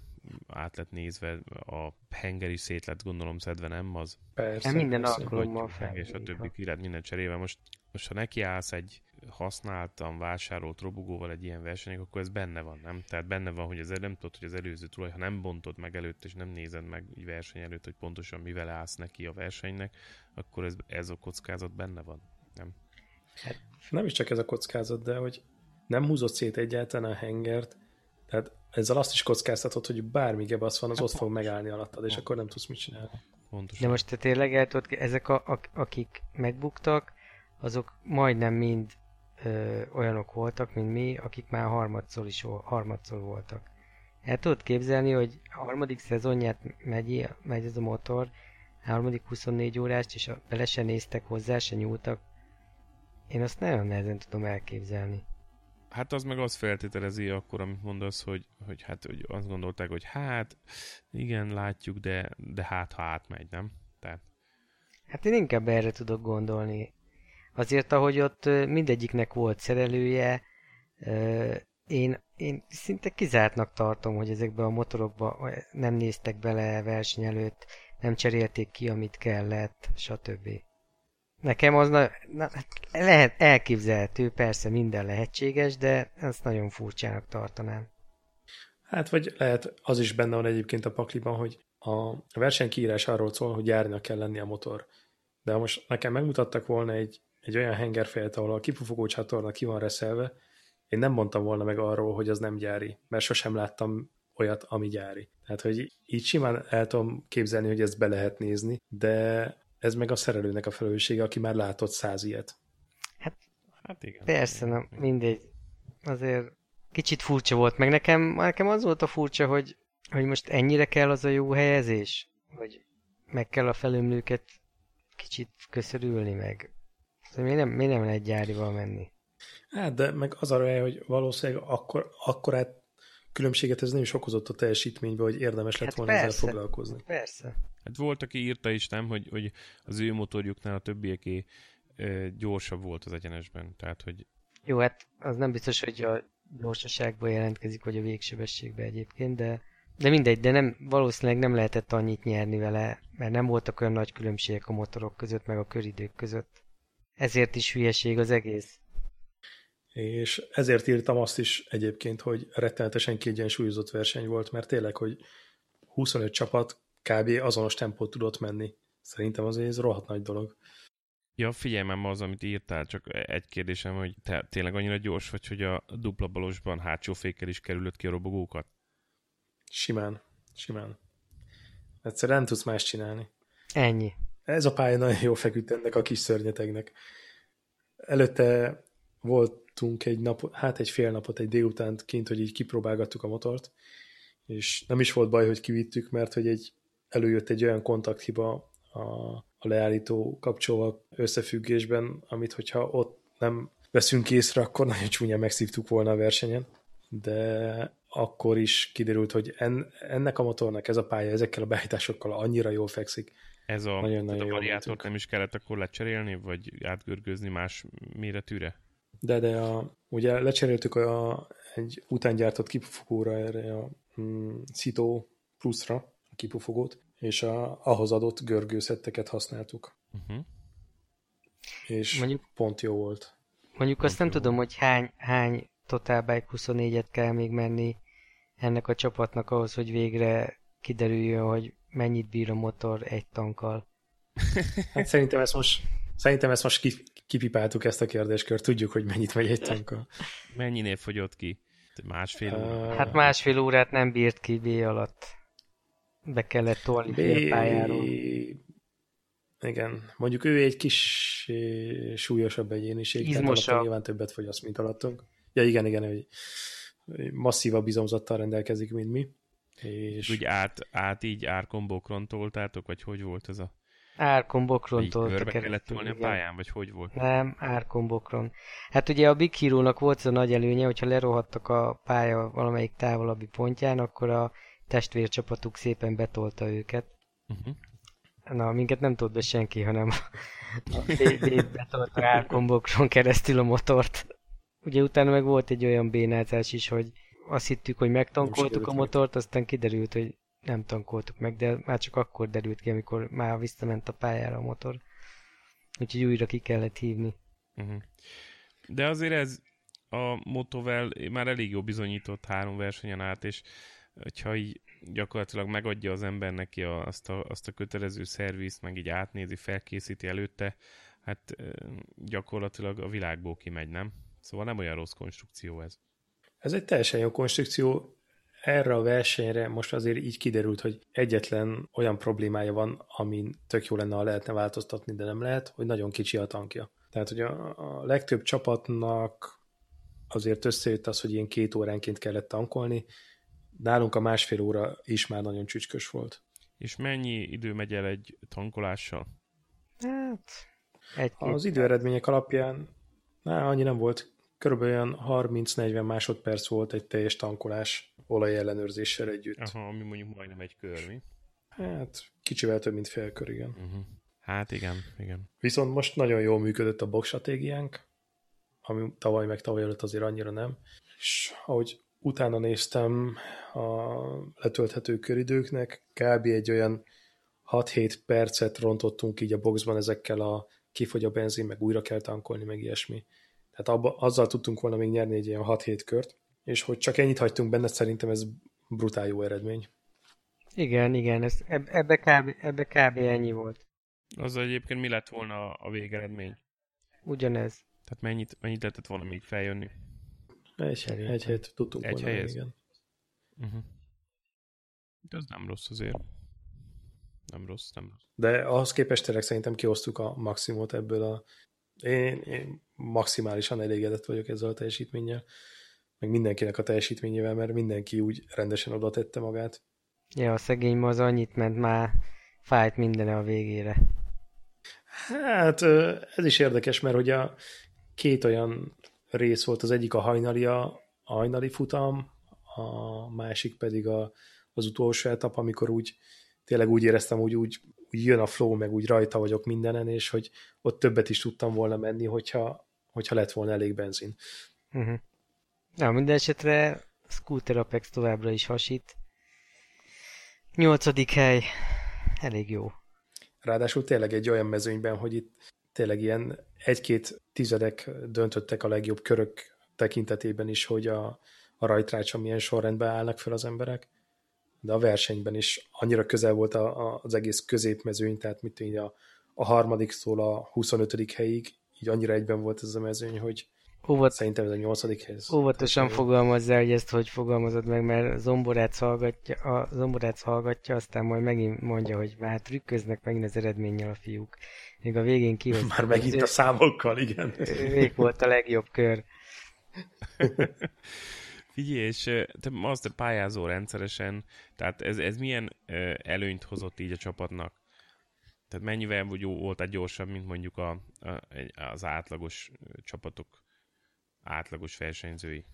át lett nézve, a henger is szét lett gondolom szedve, nem az? Persze. minden alkalommal fel. És a többi ki lett minden cserével. Most, most ha nekiállsz egy használtan vásárolt robogóval egy ilyen versenynek, akkor ez benne van, nem? Tehát benne van, hogy az nem tudod, hogy az előző tulaj, ha nem bontod meg előtt, és nem nézed meg egy verseny előtt, hogy pontosan mivel állsz neki a versenynek, akkor ez, ez a kockázat benne van, nem? Hát, nem is csak ez a kockázat, de hogy nem húzott szét egyáltalán a hengert, tehát ezzel azt is kockáztatod, hogy bármi gebasz van, az hát ott fog megállni alattad, és akkor nem tudsz mit csinálni. Pontosan. De most te tényleg el tudod, ezek, a, a, akik megbuktak, azok majdnem mind ö, olyanok voltak, mint mi, akik már harmadszor is harmadszor voltak. El tudod képzelni, hogy a harmadik szezonját megy, megy ez a motor, a harmadik 24 órást, és a, bele se néztek hozzá, se nyúltak. Én azt nagyon nehezen tudom elképzelni. Hát az meg azt feltételezi akkor, amit mondasz, hogy, hogy hát hogy azt gondolták, hogy hát igen, látjuk, de, de hát ha átmegy, nem? Tehát... Hát én inkább erre tudok gondolni. Azért, ahogy ott mindegyiknek volt szerelője, én, én szinte kizártnak tartom, hogy ezekbe a motorokba nem néztek bele verseny előtt, nem cserélték ki, amit kellett, stb. Nekem az na, na, lehet elképzelhető, persze minden lehetséges, de ezt nagyon furcsának tartanám. Hát vagy lehet az is benne van egyébként a pakliban, hogy a versenykiírás arról szól, hogy járnak kell lenni a motor. De most nekem megmutattak volna egy, egy olyan hengerfejet, ahol a kipufogó csatorna ki van reszelve, én nem mondtam volna meg arról, hogy az nem gyári, mert sosem láttam olyat, ami gyári. Tehát, hogy így simán el tudom képzelni, hogy ezt be lehet nézni, de ez meg a szerelőnek a felelőssége, aki már látott száz ilyet. Hát, hát igen. Persze, nem, mindegy. Azért kicsit furcsa volt, meg nekem, nekem az volt a furcsa, hogy, hogy most ennyire kell az a jó helyezés, hogy meg kell a felömlőket kicsit köszörülni meg. Szóval miért nem, miért nem lehet gyárival menni? Hát, de meg az a hogy valószínűleg akkor, akkor át különbséget ez nem is okozott a teljesítménybe, hogy érdemes lett hát volna persze, ezzel foglalkozni. Persze. Hát volt, aki írta is, nem, hogy, hogy az ő motorjuknál a többieké gyorsabb volt az egyenesben. Tehát, hogy... Jó, hát az nem biztos, hogy a gyorsaságban jelentkezik, vagy a végsebességben egyébként, de, de mindegy, de nem, valószínűleg nem lehetett annyit nyerni vele, mert nem voltak olyan nagy különbségek a motorok között, meg a köridők között. Ezért is hülyeség az egész. És ezért írtam azt is egyébként, hogy rettenetesen kiegyensúlyozott verseny volt, mert tényleg, hogy 25 csapat kb. azonos tempót tudott menni. Szerintem azért ez rohadt nagy dolog. Ja, figyelmem az, amit írtál, csak egy kérdésem, hogy te tényleg annyira gyors vagy, hogy a dupla balosban hátsó fékkel is kerülött ki a robogókat? Simán, simán. Egyszerűen nem tudsz más csinálni. Ennyi. Ez a pálya nagyon jó feküdt ennek a kis szörnyetegnek. Előtte voltunk egy nap, hát egy fél napot, egy délutánt kint, hogy így kipróbálgattuk a motort, és nem is volt baj, hogy kivittük, mert hogy egy, előjött egy olyan kontakthiba a, a leállító kapcsolva összefüggésben, amit hogyha ott nem veszünk észre, akkor nagyon csúnyán megszívtuk volna a versenyen, de akkor is kiderült, hogy en, ennek a motornak ez a pálya ezekkel a beállításokkal annyira jól fekszik. Ez a, nagyon, nagyon a variátort nem is kellett akkor lecserélni, vagy átgörgőzni más méretűre? De, de a, ugye lecseréltük a, egy utángyártott kipufogóra erre a mm, Cito Plus-ra a kipufogót, és a, ahhoz adott görgőszetteket használtuk. Uh-huh. És mondjuk, pont jó volt. Mondjuk pont azt nem tudom, volt. hogy hány, hány Total Bike 24-et kell még menni ennek a csapatnak ahhoz, hogy végre kiderüljön, hogy mennyit bír a motor egy tankkal. Hát szerintem ezt most, szerintem ezt most kipipáltuk ezt a kérdéskört, tudjuk, hogy mennyit megy egy tankkal. Mennyinél fogyott ki? Másfél óra? Hát másfél órát nem bírt ki B alatt. Be kellett tolni fél pályáról. Igen, mondjuk ő egy kis súlyosabb egyéniség, Izmosabb. tehát nyilván többet fogyaszt, mint alattunk. Ja, igen, igen, hogy masszívabb bizomzattal rendelkezik, mint mi. És... Úgy át, át így árkombokron toltátok, vagy hogy volt ez a... Árkombokron toltak Körbe kellett tolni a pályán, vagy hogy volt? Nem, árkombokron. Hát ugye a Big Hero-nak volt az a nagy előnye, hogyha lerohadtak a pálya valamelyik távolabbi pontján, akkor a testvércsapatuk szépen betolta őket. Uh-huh. Na, minket nem tudott be senki, hanem a BB betolta árkombokron keresztül a motort. Ugye utána meg volt egy olyan bénázás is, hogy azt hittük, hogy megtankoltuk a motort, aztán kiderült, hogy nem tankoltuk meg, de már csak akkor derült ki, amikor már visszament a pályára a motor. Úgyhogy újra ki kellett hívni. Uh-huh. De azért ez a motovel már elég jó bizonyított három versenyen át, és hogyha így gyakorlatilag megadja az ember neki a, azt, a, azt a kötelező szervizt, meg így átnézi, felkészíti előtte, hát gyakorlatilag a világból kimegy, nem? Szóval nem olyan rossz konstrukció ez. Ez egy teljesen jó konstrukció. Erre a versenyre most azért így kiderült, hogy egyetlen olyan problémája van, amin tök jó lenne, ha lehetne változtatni, de nem lehet, hogy nagyon kicsi a tankja. Tehát, hogy a, a legtöbb csapatnak azért összejött az, hogy ilyen két óránként kellett tankolni, nálunk a másfél óra is már nagyon csücskös volt. És mennyi idő megy el egy tankolással? Hát, egy Az időeredmények alapján na, annyi nem volt körülbelül 30-40 másodperc volt egy teljes tankolás olajellenőrzéssel együtt. Aha, ami mondjuk majdnem egy kör, mi? Hát kicsivel több, mint fél kör, igen. Uh-huh. Hát igen, igen. Viszont most nagyon jól működött a box stratégiánk, ami tavaly meg tavaly előtt azért annyira nem. És ahogy utána néztem a letölthető köridőknek, kb. egy olyan 6-7 percet rontottunk így a boxban ezekkel a kifogy a benzin, meg újra kell tankolni, meg ilyesmi. Tehát abba, azzal tudtunk volna még nyerni egy ilyen 6-7 kört, és hogy csak ennyit hagytunk benne, szerintem ez brutál jó eredmény. Igen, igen, ez, ebbe, kb, ebbe kb. ennyi volt. Az egyébként mi lett volna a végeredmény? Ugyanez. Tehát mennyit, mennyit lehetett volna még feljönni? Egy, egy helyet tudtunk egy volna, helyez? igen. Uh-huh. Ez nem rossz azért. Nem rossz, nem rossz. De ahhoz képest tényleg szerintem kiosztuk a maximumot ebből a én, én maximálisan elégedett vagyok ezzel a teljesítménnyel, meg mindenkinek a teljesítményével, mert mindenki úgy rendesen oda tette magát. Ja, a szegény ma az annyit ment már fájt mindene a végére. Hát ez is érdekes, mert ugye a két olyan rész volt, az egyik a hajnali, a, a hajnali futam, a másik pedig a, az utolsó etap, amikor úgy tényleg úgy éreztem, hogy úgy úgy jön a flow, meg úgy rajta vagyok mindenen, és hogy ott többet is tudtam volna menni, hogyha, hogyha lett volna elég benzin. Uh-huh. Na, minden esetre Scooter Apex továbbra is hasít. Nyolcadik hely. Elég jó. Ráadásul tényleg egy olyan mezőnyben, hogy itt tényleg ilyen egy-két tizedek döntöttek a legjobb körök tekintetében is, hogy a, a rajtrácsa milyen sorrendben állnak fel az emberek de a versenyben is annyira közel volt a, a, az egész középmezőny, tehát mit így a, a harmadik szól a 25. helyig, így annyira egyben volt ez a mezőny, hogy Óvat, Szerintem ez a nyolcadik hely. óvatosan fogalmazzál, hogy ezt hogy fogalmazod meg, mert zomborát hallgatja, a zomborát hallgatja, aztán majd megint mondja, hogy már trükköznek megint az eredménnyel a fiúk. Még a végén kihoz. Már megint a számokkal, igen. Még volt a legjobb kör. Figyelj, és te Master pályázó rendszeresen, tehát ez, ez milyen előnyt hozott így a csapatnak? Tehát mennyivel jó voltál gyorsabb, mint mondjuk a, a, az átlagos csapatok átlagos versenyzői?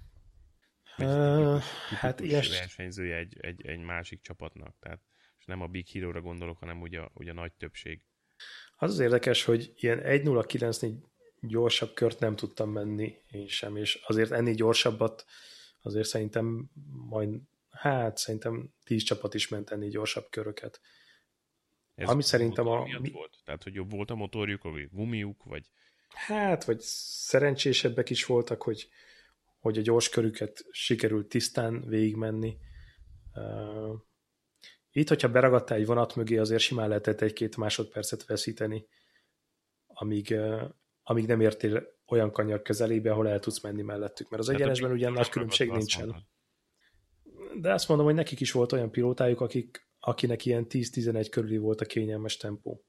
Vagy Uh, hát ilyes, versenyzője egy, egy, egy másik csapatnak. Tehát és nem a Big Hero-ra gondolok, hanem ugye, ugye a nagy többség. az az érdekes, hogy ilyen 1.09-nél gyorsabb kört nem tudtam menni én sem, és azért ennél gyorsabbat azért szerintem majd, hát szerintem 10 csapat is ment ennél gyorsabb köröket. Ez Ami szerintem a- mi- volt? Tehát, hogy jobb volt a motorjuk, vagy gumiuk, vagy Hát, vagy szerencsésebbek is voltak, hogy, hogy a gyors körüket sikerült tisztán végigmenni. Uh, itt, hogyha beragadtál egy vonat mögé, azért simán lehetett egy-két másodpercet veszíteni, amíg, uh, amíg nem értél olyan kanyar közelébe, ahol el tudsz menni mellettük, mert az Tehát egyenesben ugyan nagy különbség nincsen. De azt mondom, hogy nekik is volt olyan pilótájuk, akik, akinek ilyen 10-11 körüli volt a kényelmes tempó.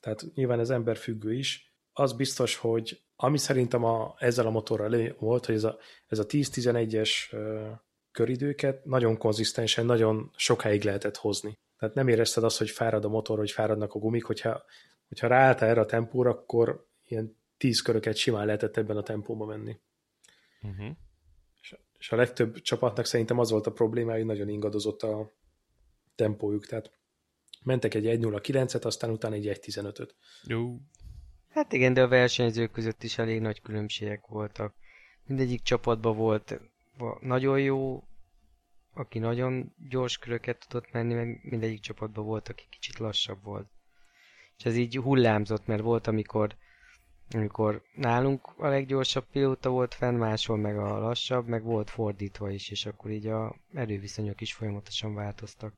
Tehát nyilván ez emberfüggő is. Az biztos, hogy ami szerintem a, ezzel a motorral volt, hogy ez a, ez a 10-11-es ö, köridőket nagyon konzisztensen, nagyon sokáig lehetett hozni. Tehát nem érezted azt, hogy fárad a motor, hogy fáradnak a gumik, hogyha, hogyha ráálltál erre a tempóra, akkor ilyen 10 köröket simán lehetett ebben a tempóban menni. Uh-huh. És- a legtöbb csapatnak szerintem az volt a problémája, hogy nagyon ingadozott a tempójuk, tehát mentek egy 1.09-et, aztán utána egy 1.15-öt. Jó. Hát igen, de a versenyzők között is elég nagy különbségek voltak. Mindegyik csapatban volt va- nagyon jó, aki nagyon gyors köröket tudott menni, meg mindegyik csapatban volt, aki kicsit lassabb volt. És ez így hullámzott, mert volt, amikor amikor nálunk a leggyorsabb pilóta volt fenn, máshol meg a lassabb, meg volt fordítva is, és akkor így a erőviszonyok is folyamatosan változtak.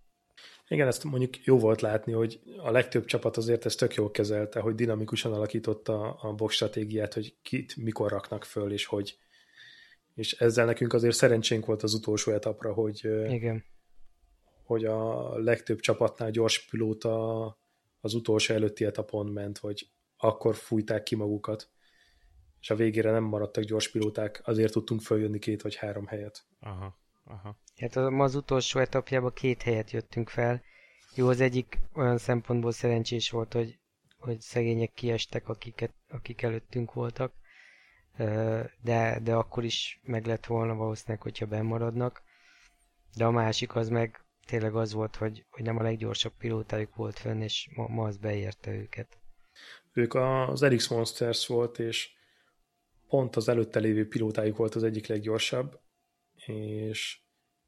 Igen, ezt mondjuk jó volt látni, hogy a legtöbb csapat azért ezt tök jól kezelte, hogy dinamikusan alakította a box stratégiát, hogy kit mikor raknak föl, és hogy. És ezzel nekünk azért szerencsénk volt az utolsó etapra, hogy, Igen. hogy a legtöbb csapatnál gyors pilóta az utolsó előtti etapon ment, hogy akkor fújták ki magukat, és a végére nem maradtak gyors pilóták, azért tudtunk följönni két vagy három helyet. Aha. Aha. Hát az, az utolsó etapjában két helyet jöttünk fel. Jó, az egyik olyan szempontból szerencsés volt, hogy, hogy szegények kiestek, akiket, akik előttünk voltak. De, de akkor is meg lett volna valószínűleg, hogyha bemaradnak. De a másik az meg tényleg az volt, hogy, hogy nem a leggyorsabb pilótájuk volt fönn, és ma, ma az beérte őket. Ők az Elix Monsters volt, és pont az előtte lévő pilótájuk volt az egyik leggyorsabb, és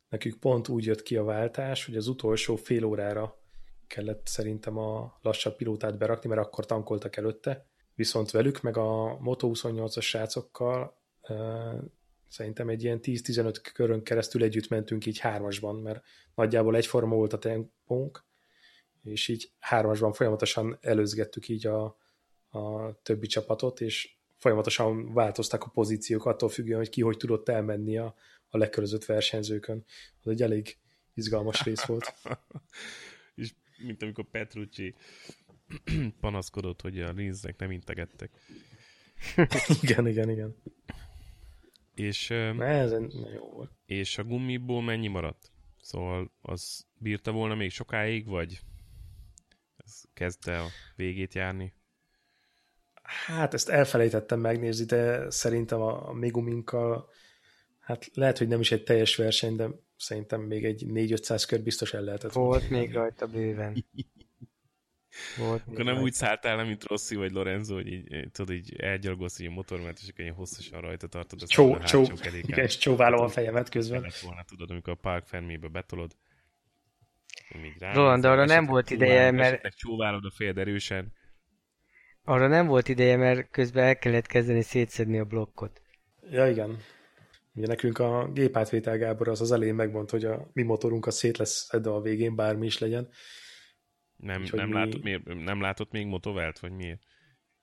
nekük pont úgy jött ki a váltás, hogy az utolsó fél órára kellett szerintem a lassabb pilótát berakni, mert akkor tankoltak előtte, viszont velük, meg a Moto 28-as srácokkal szerintem egy ilyen 10-15 körön keresztül együtt mentünk így hármasban, mert nagyjából egyforma volt a tempónk, és így hármasban folyamatosan előzgettük így a, a többi csapatot, és folyamatosan változtak a pozíciók attól függően, hogy ki hogy tudott elmenni a, a lekörözött versenyzőkön. Az egy elég izgalmas rész volt. És mint amikor Petrucci panaszkodott, hogy a Linznek nem integettek. igen, igen, igen. És, Na, ez jó volt. és a gumiból mennyi maradt? Szóval az bírta volna még sokáig, vagy ez kezdte a végét járni? Hát ezt elfelejtettem megnézni, de szerintem a, a Meguminkkal hát lehet, hogy nem is egy teljes verseny, de szerintem még egy 4-500 kör biztos el lehetett. Volt még rajta bőven. Volt Akkor nem rajta. úgy szálltál mint Rossi vagy Lorenzo, hogy így, eh, tudod, így elgyalogolsz így a motormát, és akkor ilyen hosszasan rajta tartod a Csó, csó, igen, és csóválom a fejemet közben. Kellett volna, tudod, amikor a Park Fermébe betolod. Roland, arra nem volt ideje, mert- csóválod a fejed erősen. Arra nem volt ideje, mert közben el kellett kezdeni szétszedni a blokkot. Ja, igen. Ugye nekünk a gépátvétel Gábor az az elején megmondta, hogy a mi motorunk a szét lesz szedve a végén, bármi is legyen. Nem, Úgyhogy nem, mi- látott, miért, nem látott még motovelt, vagy miért?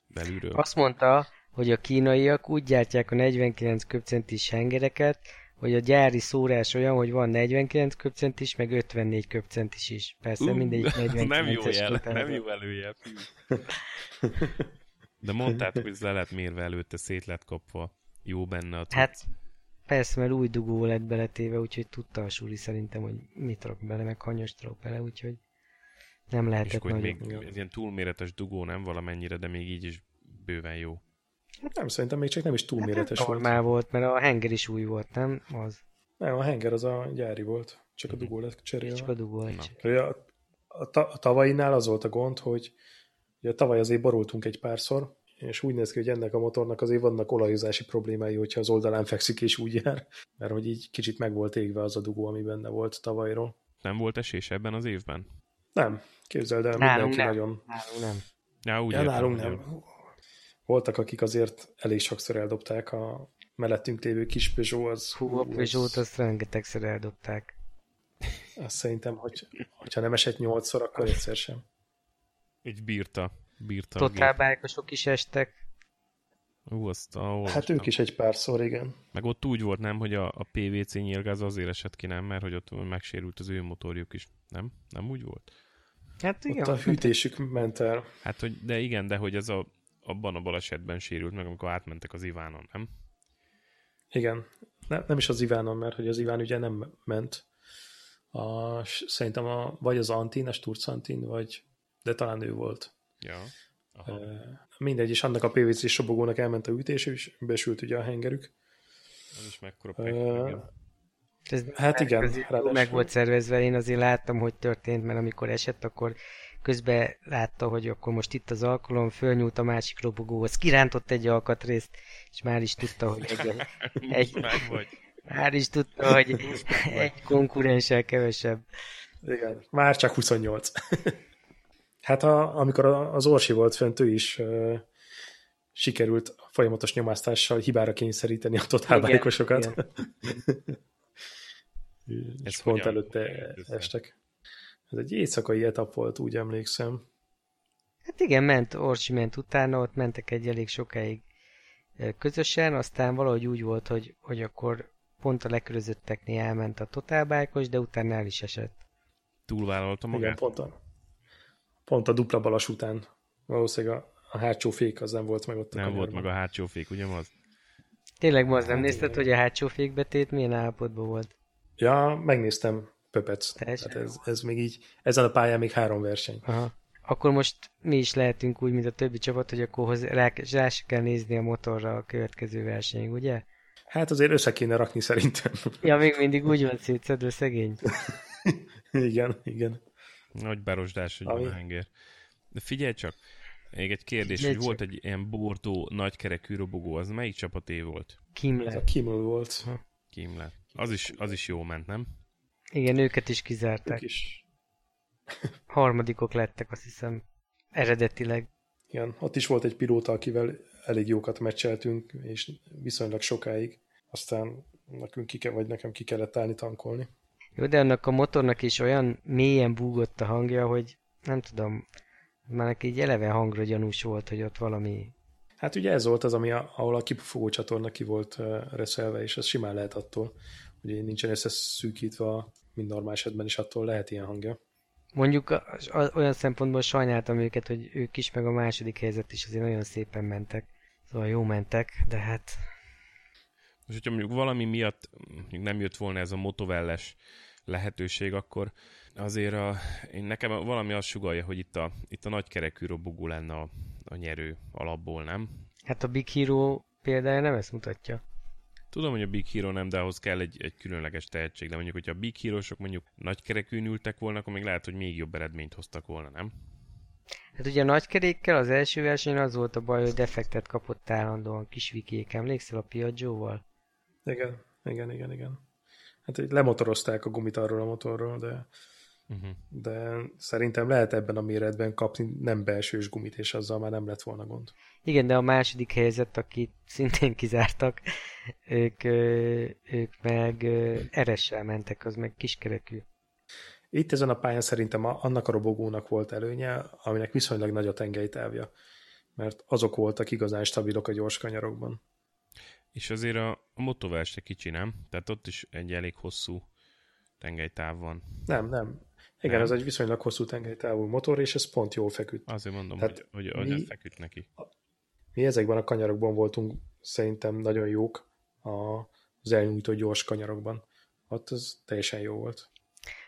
Belülről. Azt mondta, hogy a kínaiak úgy gyártják a 49 köbcentis hengereket, hogy a gyári szórás olyan, hogy van 49 köbcentis, meg 54 köbcentis is. Persze Ú, mindegyik 49 nem jó jel, nem jó előjel. De mondtátok, hogy ez le lett mérve előtte, szét lett kapva. Jó benne a cucc. Hát persze, mert új dugó lett beletéve, úgyhogy tudta a Suri szerintem, hogy mit rak bele, meg hanyast rak bele, úgyhogy nem és lehetett akkor nagyon. még ez ilyen túlméretes dugó nem valamennyire, de még így is bőven jó. Nem, szerintem még csak nem is túl méretes hát volt. normál volt, mert a henger is új volt, nem? Az. Nem, a henger az a gyári volt, csak a dugó lett Csak a cserélve. dugó. Ugye A, a, ta- a tavainál az volt a gond, hogy ugye tavaly azért borultunk egy párszor, és úgy néz ki, hogy ennek a motornak azért vannak olajozási problémái, hogyha az oldalán fekszik és úgy jár, mert hogy így kicsit meg volt égve az a dugó, ami benne volt tavalyról. Nem volt esés ebben az évben? Nem, képzeld el, Nálunk mindenki nem. nagyon... Nálunk nem. Ja, úgy Ja, értem, nálunk nem. Voltak, akik azért elég sokszor eldobták a mellettünk lévő kis Peugeot, az, Hú, a Peugeot azt rengetegszer eldobták. azt szerintem, hogy hogyha nem esett nyolcszor, akkor egyszer sem. Így bírta. bírta. Totálbájkosok is estek. Ú, azt a Hát ők is egy párszor, igen. Meg ott úgy volt, nem, hogy a, a PVC nyílgáz azért esett ki, nem? Mert hogy ott megsérült az ő motorjuk is. Nem? Nem úgy volt? Hát igen, Ott a hűtésük ment el. Hát, hogy, de igen, de hogy ez a, abban a balesetben sérült meg, amikor átmentek az Ivánon, nem? Igen. Nem, nem is az Ivánon, mert hogy az Iván ugye nem ment. A, szerintem a, vagy az Antin, a Sturz Antin, vagy de talán ő volt. Ja. Aha. Uh, mindegy, és annak a PVC sobogónak elment a ütés, és besült ugye a hengerük. Ez is mekkora pek. igen. Ez Hát igen, ráadásul- meg volt szervezve, én azért láttam, hogy történt, mert amikor esett, akkor közben látta, hogy akkor most itt az alkalom, fölnyúlt a másik robogóhoz, kirántott egy alkatrészt, és már is tudta, hogy egy, egy, már is tudta, hogy egy konkurenssel kevesebb. Igen, már csak 28. hát a, amikor az Orsi volt fent, ő is uh, sikerült folyamatos nyomásztással hibára kényszeríteni a totálbájkosokat. Igen, és Ez pont hogyan előtte össze? estek. Ez egy éjszakai etap volt, úgy emlékszem. Hát igen, ment, Orsi ment utána, ott mentek egy elég sokáig közösen, aztán valahogy úgy volt, hogy, hogy akkor pont a lekörözötteknél elment a totálbájkos, de utána el is esett. Túlvállalta Igen, magát? pont a, pont a dupla balas után. Valószínűleg a, a hátsó fék az nem volt meg ott a Nem volt kanyarban. meg a hátsó fék, ugye az? Tényleg ma az nem Hát nézted, hogy a hátsó fékbetét milyen állapotban volt? Ja, megnéztem Pöpec. Tehát ez, ez még így, ezen a pályán még három verseny. Aha. Akkor most mi is lehetünk úgy, mint a többi csapat, hogy akkor hozzá, rá, rá se kell nézni a motorra a következő versenyig, ugye? Hát azért össze kéne rakni szerintem. Ja, még mindig úgy van szétszedve szegény. igen, igen. Nagy berosdás, hogy Ami- van a henger. De figyelj csak, még egy kérdés, Figyelj hogy volt csak. egy ilyen bortó nagykerekű robogó, az melyik csapaté volt? Ez a Kimmel volt. Kimler. Az is, az is jó ment, nem? Igen, őket is Ők kizárták. is. Harmadikok lettek, azt hiszem, eredetileg. Igen, ott is volt egy pilóta, akivel elég jókat meccseltünk, és viszonylag sokáig. Aztán nekünk ki kell, vagy nekem ki kellett állni tankolni. Jó, de annak a motornak is olyan mélyen búgott a hangja, hogy nem tudom, már neki így eleve hangra gyanús volt, hogy ott valami... Hát ugye ez volt az, ami a, ahol a kipufogó csatorna ki volt reszelve, és ez simán lehet attól, hogy nincsen összeszűkítve, mint normál esetben is attól lehet ilyen hangja. Mondjuk a, a, olyan szempontból sajnáltam őket, hogy ők is, meg a második helyzet is azért nagyon szépen mentek. Szóval jó mentek, de hát Most, hogyha mondjuk valami miatt mondjuk nem jött volna ez a motovelles lehetőség, akkor azért a, én nekem valami azt sugalja, hogy itt a, itt a nagykerekű robogó lenne a, a nyerő alapból, nem? Hát a Big Hero példája nem ezt mutatja. Tudom, hogy a Big Hero nem, de ahhoz kell egy, egy különleges tehetség, de mondjuk, hogyha a Big Hero-sok mondjuk nagykerekűn ültek volna, akkor még lehet, hogy még jobb eredményt hoztak volna, nem? Hát ugye a nagykerékkel az első versenyen az volt a baj, hogy defektet kapott állandóan kis vikék. Emlékszel a Piaggio-val? Igen, igen, igen, igen. Hát így lemotorozták a gumit arról a motorról, de, Uh-huh. de szerintem lehet ebben a méretben kapni nem belsős gumit, és azzal már nem lett volna gond. Igen, de a második helyzet, akit szintén kizártak, ők, ők meg eressel mentek, az meg kiskerekű. Itt ezen a pályán szerintem annak a robogónak volt előnye, aminek viszonylag nagy a tengelytávja. mert azok voltak igazán stabilok a gyors kanyarokban. És azért a, a motovel se kicsi, nem? Tehát ott is egy elég hosszú tengelytáv van. Nem, nem. Igen, nem. ez egy viszonylag hosszú tengelytávú motor, és ez pont jól feküdt. Azért mondom, Tehát hogy, hogy, hogy mi, feküdt neki. Mi ezekben a kanyarokban voltunk szerintem nagyon jók az elnyújtó gyors kanyarokban. Ott ez teljesen jó volt.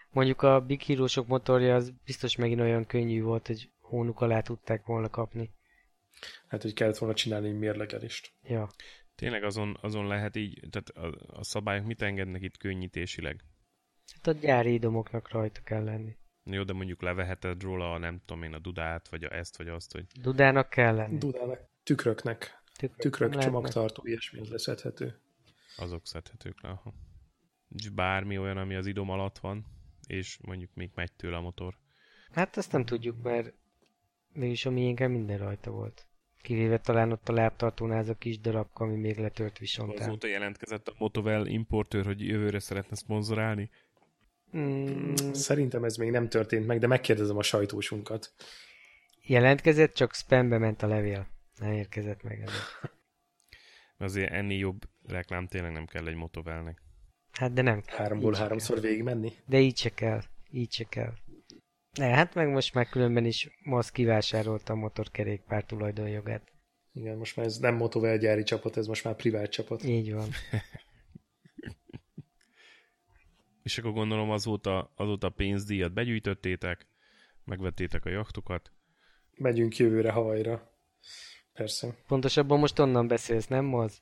Mondjuk a Big hero motorja az biztos megint olyan könnyű volt, hogy hónuk alá tudták volna kapni. Hát, hogy kellett volna csinálni egy mérlegelést. Ja. Tényleg azon, azon lehet így, tehát a, a szabályok mit engednek itt könnyítésileg? Hát a gyári idomoknak rajta kell lenni. Jó, de mondjuk leveheted róla a nem tudom én a dudát, vagy a ezt, vagy azt, hogy... Dudának kell lenni. Dudának. Tükröknek. Tükrök, Tükrök csomagtartó, ilyesmi az leszedhető. Azok szedhetők le, aha. És bármi olyan, ami az idom alatt van, és mondjuk még megy tőle a motor. Hát ezt nem tudjuk, mert mégis a miénken minden rajta volt. Kivéve talán ott a lábtartónál az a kis darabka, ami még letört visontán. Azóta jelentkezett a Motovel importőr, hogy jövőre szeretne szponzorálni? Mm. Szerintem ez még nem történt meg, de megkérdezem a sajtósunkat. Jelentkezett, csak spambe ment a levél. Nem érkezett meg ez. Azért ennél jobb reklám tényleg nem kell egy motovelnek. Hát de nem. Háromból háromszor végig menni? De így se kell. Így se kell. Ne, hát meg most már különben is most kivásárolta a motorkerékpár tulajdonjogát. Igen, most már ez nem motovel gyári csapat, ez most már privát csapat. Így van. És akkor gondolom azóta, azóta pénzdíjat begyűjtöttétek, megvettétek a jachtokat. Megyünk jövőre Havajra. Persze. Pontosabban most onnan beszélsz, nem az?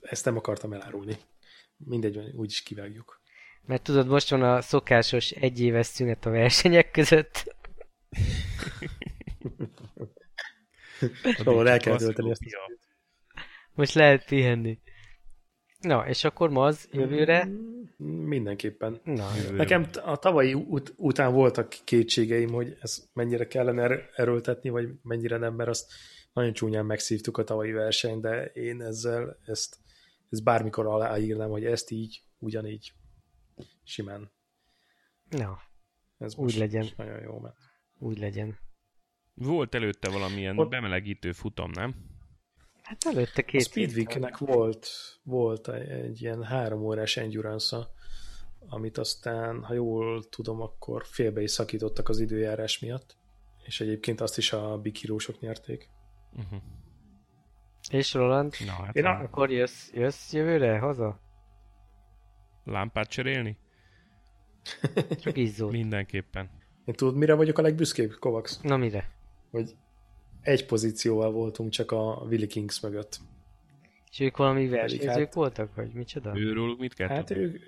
Ezt nem akartam elárulni. Mindegy, úgyis kivágjuk. Mert tudod, most van a szokásos egyéves szünet a versenyek között. Szóval el kell tölteni ezt. Most lehet pihenni. Na, és akkor ma az jövőre? Mindenképpen. Na, jövőre. Nekem a tavalyi ut- után voltak kétségeim, hogy ez mennyire kellene er- erőltetni, vagy mennyire nem, mert azt nagyon csúnyán megszívtuk a tavalyi versenyt, de én ezzel ezt, ezt bármikor aláírnám, hogy ezt így, ugyanígy simán. Na, ez úgy legyen. nagyon jó, mert... Úgy legyen. Volt előtte valamilyen Ott... bemelegítő futam, nem? Hát előtte két A Speedweek-nek volt, volt egy ilyen három órás endurance amit aztán, ha jól tudom, akkor félbe is szakítottak az időjárás miatt, és egyébként azt is a bikírósok nyerték. Uh-huh. És Roland, Na, hát Én a... akkor jössz, jössz jövőre haza? Lámpát cserélni? Csak izzót. Mindenképpen. Én tudod, mire vagyok a legbüszkébb, Kovacs? Na mire? Hogy egy pozícióval voltunk csak a Willy Kings mögött. És ők valami versenyzők hát, voltak, vagy micsoda? Őróluk mit kell hát ők,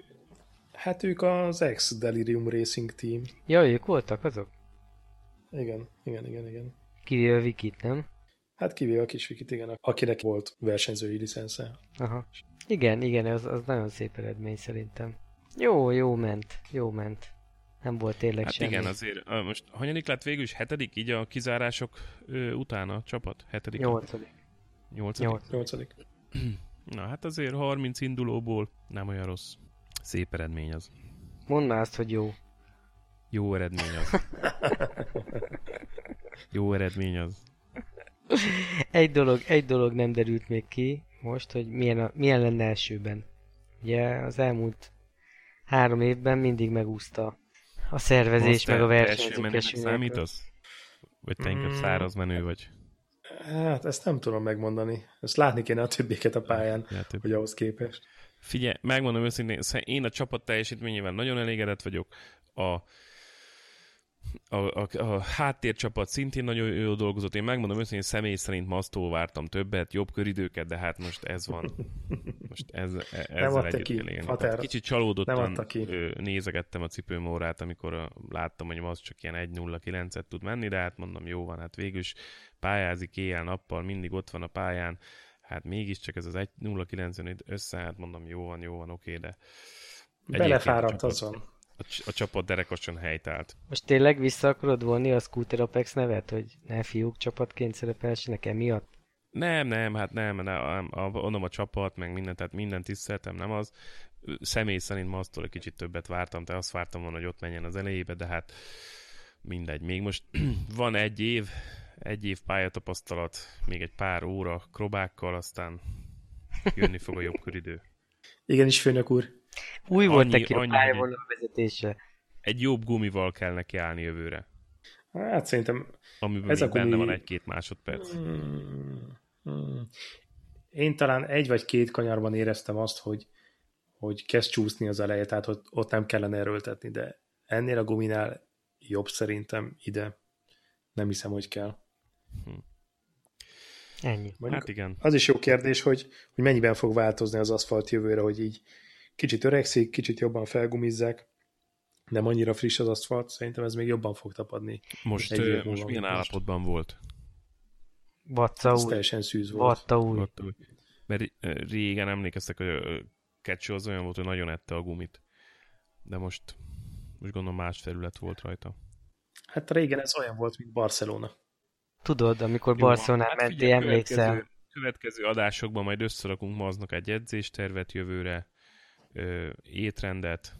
hát ők az ex-Delirium Racing Team. Ja, ők voltak azok? Igen, igen, igen, igen. Kivéve a Vikit, nem? Hát kivéve a kis Vikit, igen, akinek volt versenyzői licensze. Aha. Igen, igen, az, az nagyon szép eredmény szerintem. Jó, jó ment, jó ment. Nem volt tényleg hát semmi. igen, azért most hanyadik lett végül is? Hetedik így a kizárások ö, után a csapat? Hetedik? Nyolcadik. Nyolcadik? Nyolcadik. Na hát azért 30 indulóból nem olyan rossz. Szép eredmény az. Mondd már azt, hogy jó. Jó eredmény az. jó eredmény az. Egy dolog, egy dolog nem derült még ki most, hogy milyen, a, milyen lenne elsőben. Ugye az elmúlt három évben mindig megúszta a szervezés, Most meg a versenyzők számítasz? Vagy te inkább mm. száraz menő vagy? Hát ezt nem tudom megmondani. Ezt látni kéne a többieket a pályán, ja, hogy ahhoz képest. Figyelj, megmondom őszintén, én a csapat teljesítményével nagyon elégedett vagyok. A a, a, a háttércsapat szintén nagyon jó dolgozott. Én megmondom őszintén, személy szerint Masztól vártam többet, jobb köridőket, de hát most ez van. Most ez, e, ezzel együtt ki, hát Kicsit csalódottan nézegettem a cipőmórát, amikor láttam, hogy az csak ilyen 1-0-9-et tud menni, de hát mondom, jó van, hát végül is pályázik éjjel-nappal, mindig ott van a pályán, hát mégiscsak ez az 1-0-95 össze, hát mondom, jó van, jó van, oké, de Belefáradt azon a, a csapat derekosan helytált. Most tényleg vissza akarod vonni a Scooter Apex nevet, hogy ne fiúk csapatként szerepelsenek emiatt? Nem, nem, hát nem, nem a, a, a csapat, meg minden, tehát minden tiszteltem, nem az. Személy szerint ma aztól egy kicsit többet vártam, te azt vártam volna, hogy ott menjen az elejébe, de hát mindegy. Még most van egy év, egy év pályatapasztalat, még egy pár óra krobákkal, aztán jönni fog a jobb köridő. Igenis, főnök úr. Új volt neki a pályavonal vezetése. Egy jobb gumival kell neki állni jövőre. Hát szerintem... Amiben ez a gumi... benne van egy-két másodperc. Hmm, hmm. Én talán egy vagy két kanyarban éreztem azt, hogy, hogy kezd csúszni az eleje, tehát ott, ott nem kellene erőltetni, de ennél a guminál jobb szerintem ide. Nem hiszem, hogy kell. Hm. Ennyi. Mondjuk hát igen. Az is jó kérdés, hogy, hogy mennyiben fog változni az aszfalt jövőre, hogy így kicsit öregszik, kicsit jobban felgumizzák, nem annyira friss az aszfalt, szerintem ez még jobban fog tapadni. Most, egy most milyen most. állapotban volt? Vatta új. teljesen szűz volt. Vatta új. Vatta új. Mert régen emlékeztek, hogy a kecső az olyan volt, hogy nagyon ette a gumit. De most, most gondolom más felület volt rajta. Hát régen ez olyan volt, mint Barcelona. Tudod, amikor Barcelona hát mentél, emlékszel. Következő, következő adásokban majd összerakunk maznak egy edzéstervet jövőre, ö, étrendet,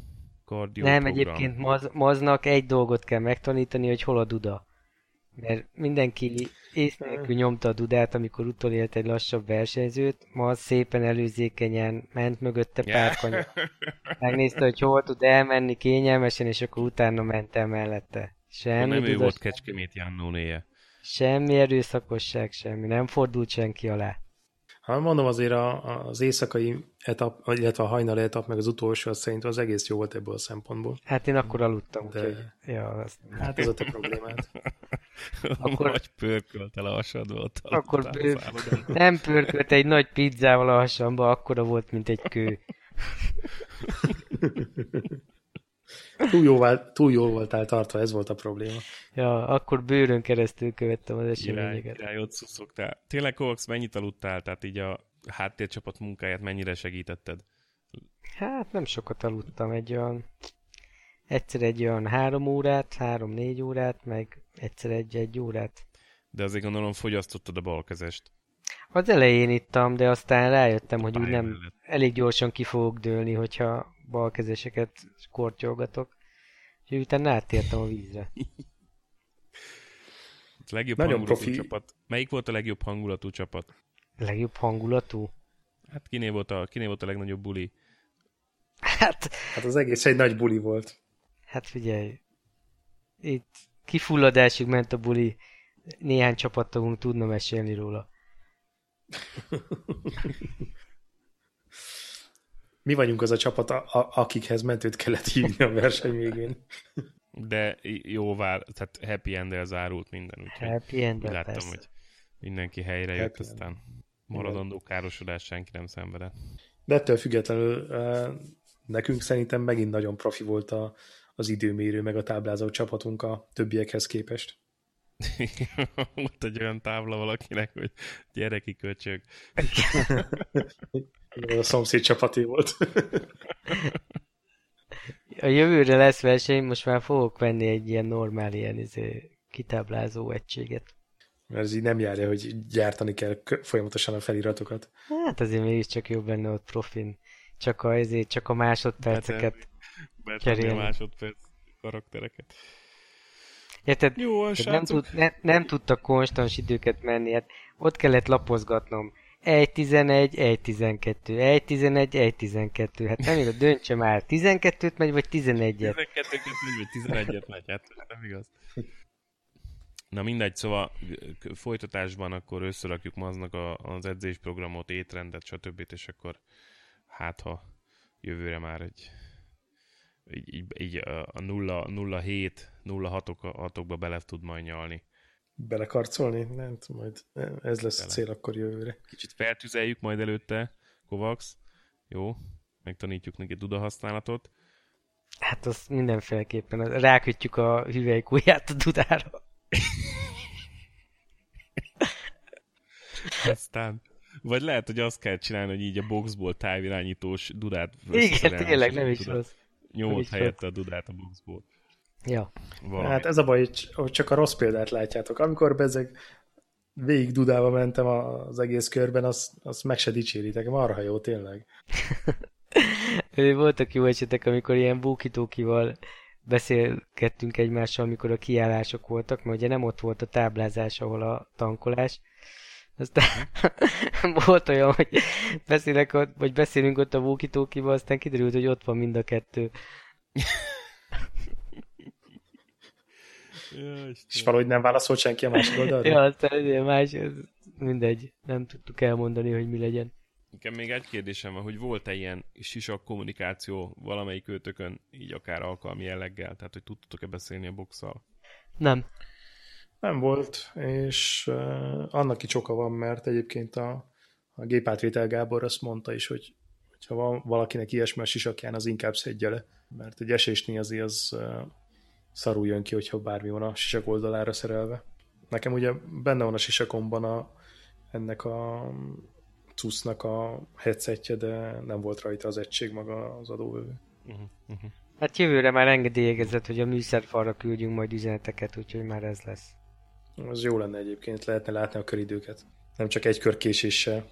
kardió Nem, egyébként maz, maznak egy dolgot kell megtanítani, hogy hol a duda. Mert mindenki ész nélkül nyomta a dudát, amikor utolélt egy lassabb versenyzőt, ma szépen előzékenyen ment mögötte pár kanyar. Megnézte, hogy hol tud elmenni kényelmesen, és akkor utána ment el mellette. Semmi nem ő volt Kecskemét Jannónéje. Semmi erőszakosság, semmi. Nem fordult senki alá. Hát mondom azért a, az éjszakai etap, illetve a hajnali etap, meg az utolsó, az szerint az egész jó volt ebből a szempontból. Hát én akkor aludtam, De... úgyhogy... Ja, azt... Hát ez a te problémád. akkor... Nagy pörkölt el a hasadba. Akkor pör... nem pörkölt egy nagy pizzával a hasamba, akkora volt, mint egy kő. túl, jól, túl jól voltál tartva, ez volt a probléma. Ja, akkor bőrön keresztül követtem az eseményeket. Király, ott szuszogtál. Tényleg, Kovacs, mennyit aludtál? Tehát így a háttércsapat munkáját mennyire segítetted? Hát nem sokat aludtam, egy olyan egyszer egy olyan három órát, három-négy órát, meg egyszer egy-egy órát. De azért gondolom fogyasztottad a balkezest. Az elején ittam, de aztán rájöttem, hogy úgy nem elég gyorsan ki fogok dőlni, hogyha balkezeseket kortyolgatok. Úgyhogy utána átértem a vízre. Legjobb Nagyon hangulatú profi. csapat. Melyik volt a legjobb hangulatú csapat? Legjobb hangulatú? Hát kiné volt a, kiné volt a legnagyobb buli? Hát... Hát az egész egy nagy buli volt. Hát figyelj, itt kifulladásig ment a buli, néhány csapattagunk tudna mesélni róla. Mi vagyunk az a csapat, a, a, akikhez mentőt kellett hívni a verseny végén. De jó vár, tehát happy end zárult minden. Úgyhogy happy end Láttam, persze. hogy mindenki helyre happy jött, aztán maradandó károsodás senki nem szenvedett. De ettől függetlenül nekünk szerintem megint nagyon profi volt a, az időmérő, meg a táblázó csapatunk a többiekhez képest. Ott egy olyan tábla valakinek, hogy gyereki köcsög. a szomszéd csapaté volt. a jövőre lesz verseny, most már fogok venni egy ilyen normál ilyen izé, kitáblázó egységet. Mert ez így nem járja, hogy gyártani kell folyamatosan a feliratokat. Hát azért mégiscsak jobb benne ott profin. Csak a, ezért, csak a másodperceket cserélni. a másodperc karaktereket. Érted? Jó, nem, tud, ne, nem tudtak konstans időket menni, hát ott kellett lapozgatnom. 1-11, 1-12, 1-11, 1-12. Hát nem igaz, döntse már. 12-t megy, vagy 11-et? 12-t megy, vagy 11-et megy, hát nem igaz. Na mindegy, szóval folytatásban akkor összerakjuk maznak a, az edzésprogramot, étrendet, stb. és akkor hát ha jövőre már egy így, így, így a 0-7, 0-6-okba bele tud majd nyalni. Belekarcolni? Nem, majd ez lesz Bele. a cél akkor jövőre. Kicsit feltüzeljük majd előtte, Kovacs. Jó, megtanítjuk neki Duda használatot. Hát az mindenféleképpen. Rákötjük a hüvelykújját a Dudára. Aztán vagy lehet, hogy azt kell csinálni, hogy így a boxból távirányítós dudát Igen, tényleg nem is rossz. Nyomott helyette a dudát a boxból. Ja. Valami. Hát ez a baj, hogy csak a rossz példát látjátok. Amikor bezeg végig dudába mentem az egész körben, azt, azt meg se dicséritek. Marha jó, tényleg. Voltak jó esetek, amikor ilyen búkitókival beszélgettünk egymással, amikor a kiállások voltak, mert ugye nem ott volt a táblázás, ahol a tankolás. Aztán volt olyan, hogy beszélek ott, vagy beszélünk ott a walkie aztán kiderült, hogy ott van mind a kettő. Ja, és valahogy nem válaszolt senki a másik oldalra? ja, aztán más, ez mindegy, nem tudtuk elmondani, hogy mi legyen. Nekem még egy kérdésem van, hogy volt-e ilyen sisak kommunikáció valamelyik őtökön, így akár alkalmi jelleggel, tehát hogy tudtatok-e beszélni a boxal? Nem. Nem volt, és uh, annak is oka van, mert egyébként a, a gépátvétel Gábor azt mondta is, hogy ha van valakinek ilyesmi a sisakján, az inkább szedje le, mert egy esésnél azért az uh, szarul jön ki, hogyha bármi van a sisak oldalára szerelve. Nekem ugye benne van a sisakomban a, ennek a cusznak a headsetje, de nem volt rajta az egység maga az adóvevő. Uh-huh, uh-huh. Hát jövőre már engedélyezett, hogy a műszerfalra küldjünk majd üzeneteket, úgyhogy már ez lesz. Az jó lenne egyébként, lehetne látni a köridőket. Nem csak egy kör késéssel.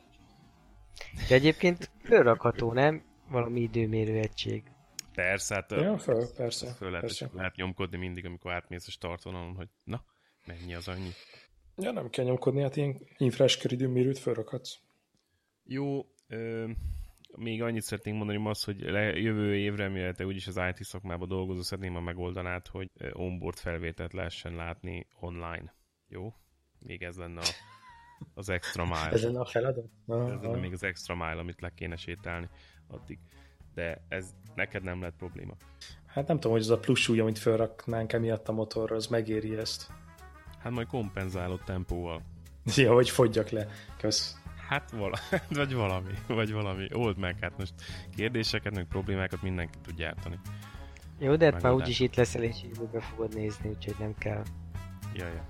De egyébként fölrakható, nem? Valami időmérő egység. Persze, hát ja, föl, persze, föl lehet, persze. lehet nyomkodni mindig, amikor átmész a startvonalon, hogy na, mennyi az annyi. Ja, nem kell nyomkodni, hát ilyen infrás köridőmérőt fölrakhatsz. Jó, ö, még annyit szeretnénk mondani az, hogy le, jövő évre, mivel te úgyis az IT szakmában dolgozó, szeretném a megoldanád, hogy onboard felvételt lehessen látni online. Jó? Még ez lenne a, az extra mile. Ez lenne a feladat? Ez lenne még az extra mile, amit le kéne sétálni addig. De ez neked nem lett probléma. Hát nem tudom, hogy az a plusz súly, amit felraknánk emiatt a motorra, az megéri ezt. Hát majd kompenzálod tempóval. Ja, hogy fogyjak le. Kösz. Hát vala, vagy valami, vagy valami. Old meg, hát most kérdéseket, meg problémákat mindenki tud gyártani. Jó, de hát már úgyis itt leszel, és így be fogod nézni, úgyhogy nem kell. Ja, ja.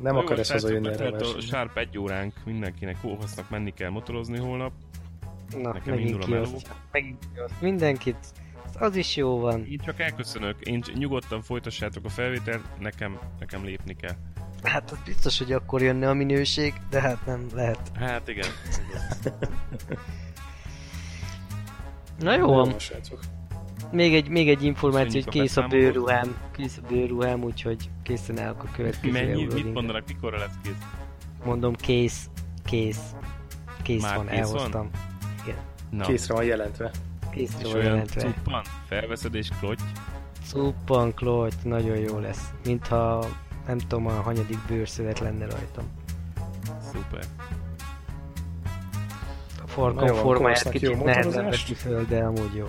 Nem akar ez hazajönni erre a Sharp egy óránk, mindenkinek kóhasznak menni kell motorozni holnap. Na, Nekem megint indul a meló. Megint mindenkit az is jó van. Én csak elköszönök, én nyugodtan folytassátok a felvételt, nekem, nekem lépni kell. Hát az biztos, hogy akkor jönne a minőség, de hát nem lehet. Hát igen. Na jó van. Még egy, még egy információ, hogy kész a bőrruhám, kész a bőrruhám, úgyhogy készen állok a következő Mennyi, mit mondanak, mikorra lesz kész? Mondom, kész, kész, kész Már van, kész elhoztam. Van? Na. Készre van jelentve. Készre és van jelentve. Cuppan, felveszed és klotty? Cuppan, klotty, nagyon jó lesz. Mintha nem tudom, a hanyadik bőrszövet lenne rajtam. Szuper. A farkam formáját kicsit nehezen veszi föl, de amúgy jó.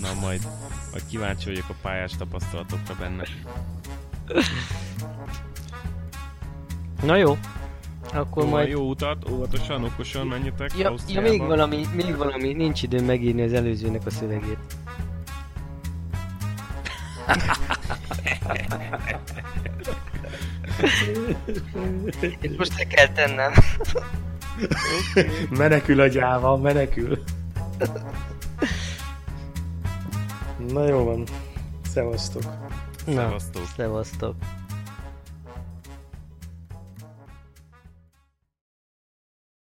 Na majd, majd kíváncsi vagyok a pályás tapasztalatokra benne. Na jó. Akkor jó, majd... Jó utat, óvatosan, okosan menjetek ja, ja, még valami, még valami, nincs időm megírni az előzőnek a szövegét. Itt most le kell tennem. menekül a gyáva, menekül. Na jó van. Szevasztok. Na, szevasztok. szevasztok.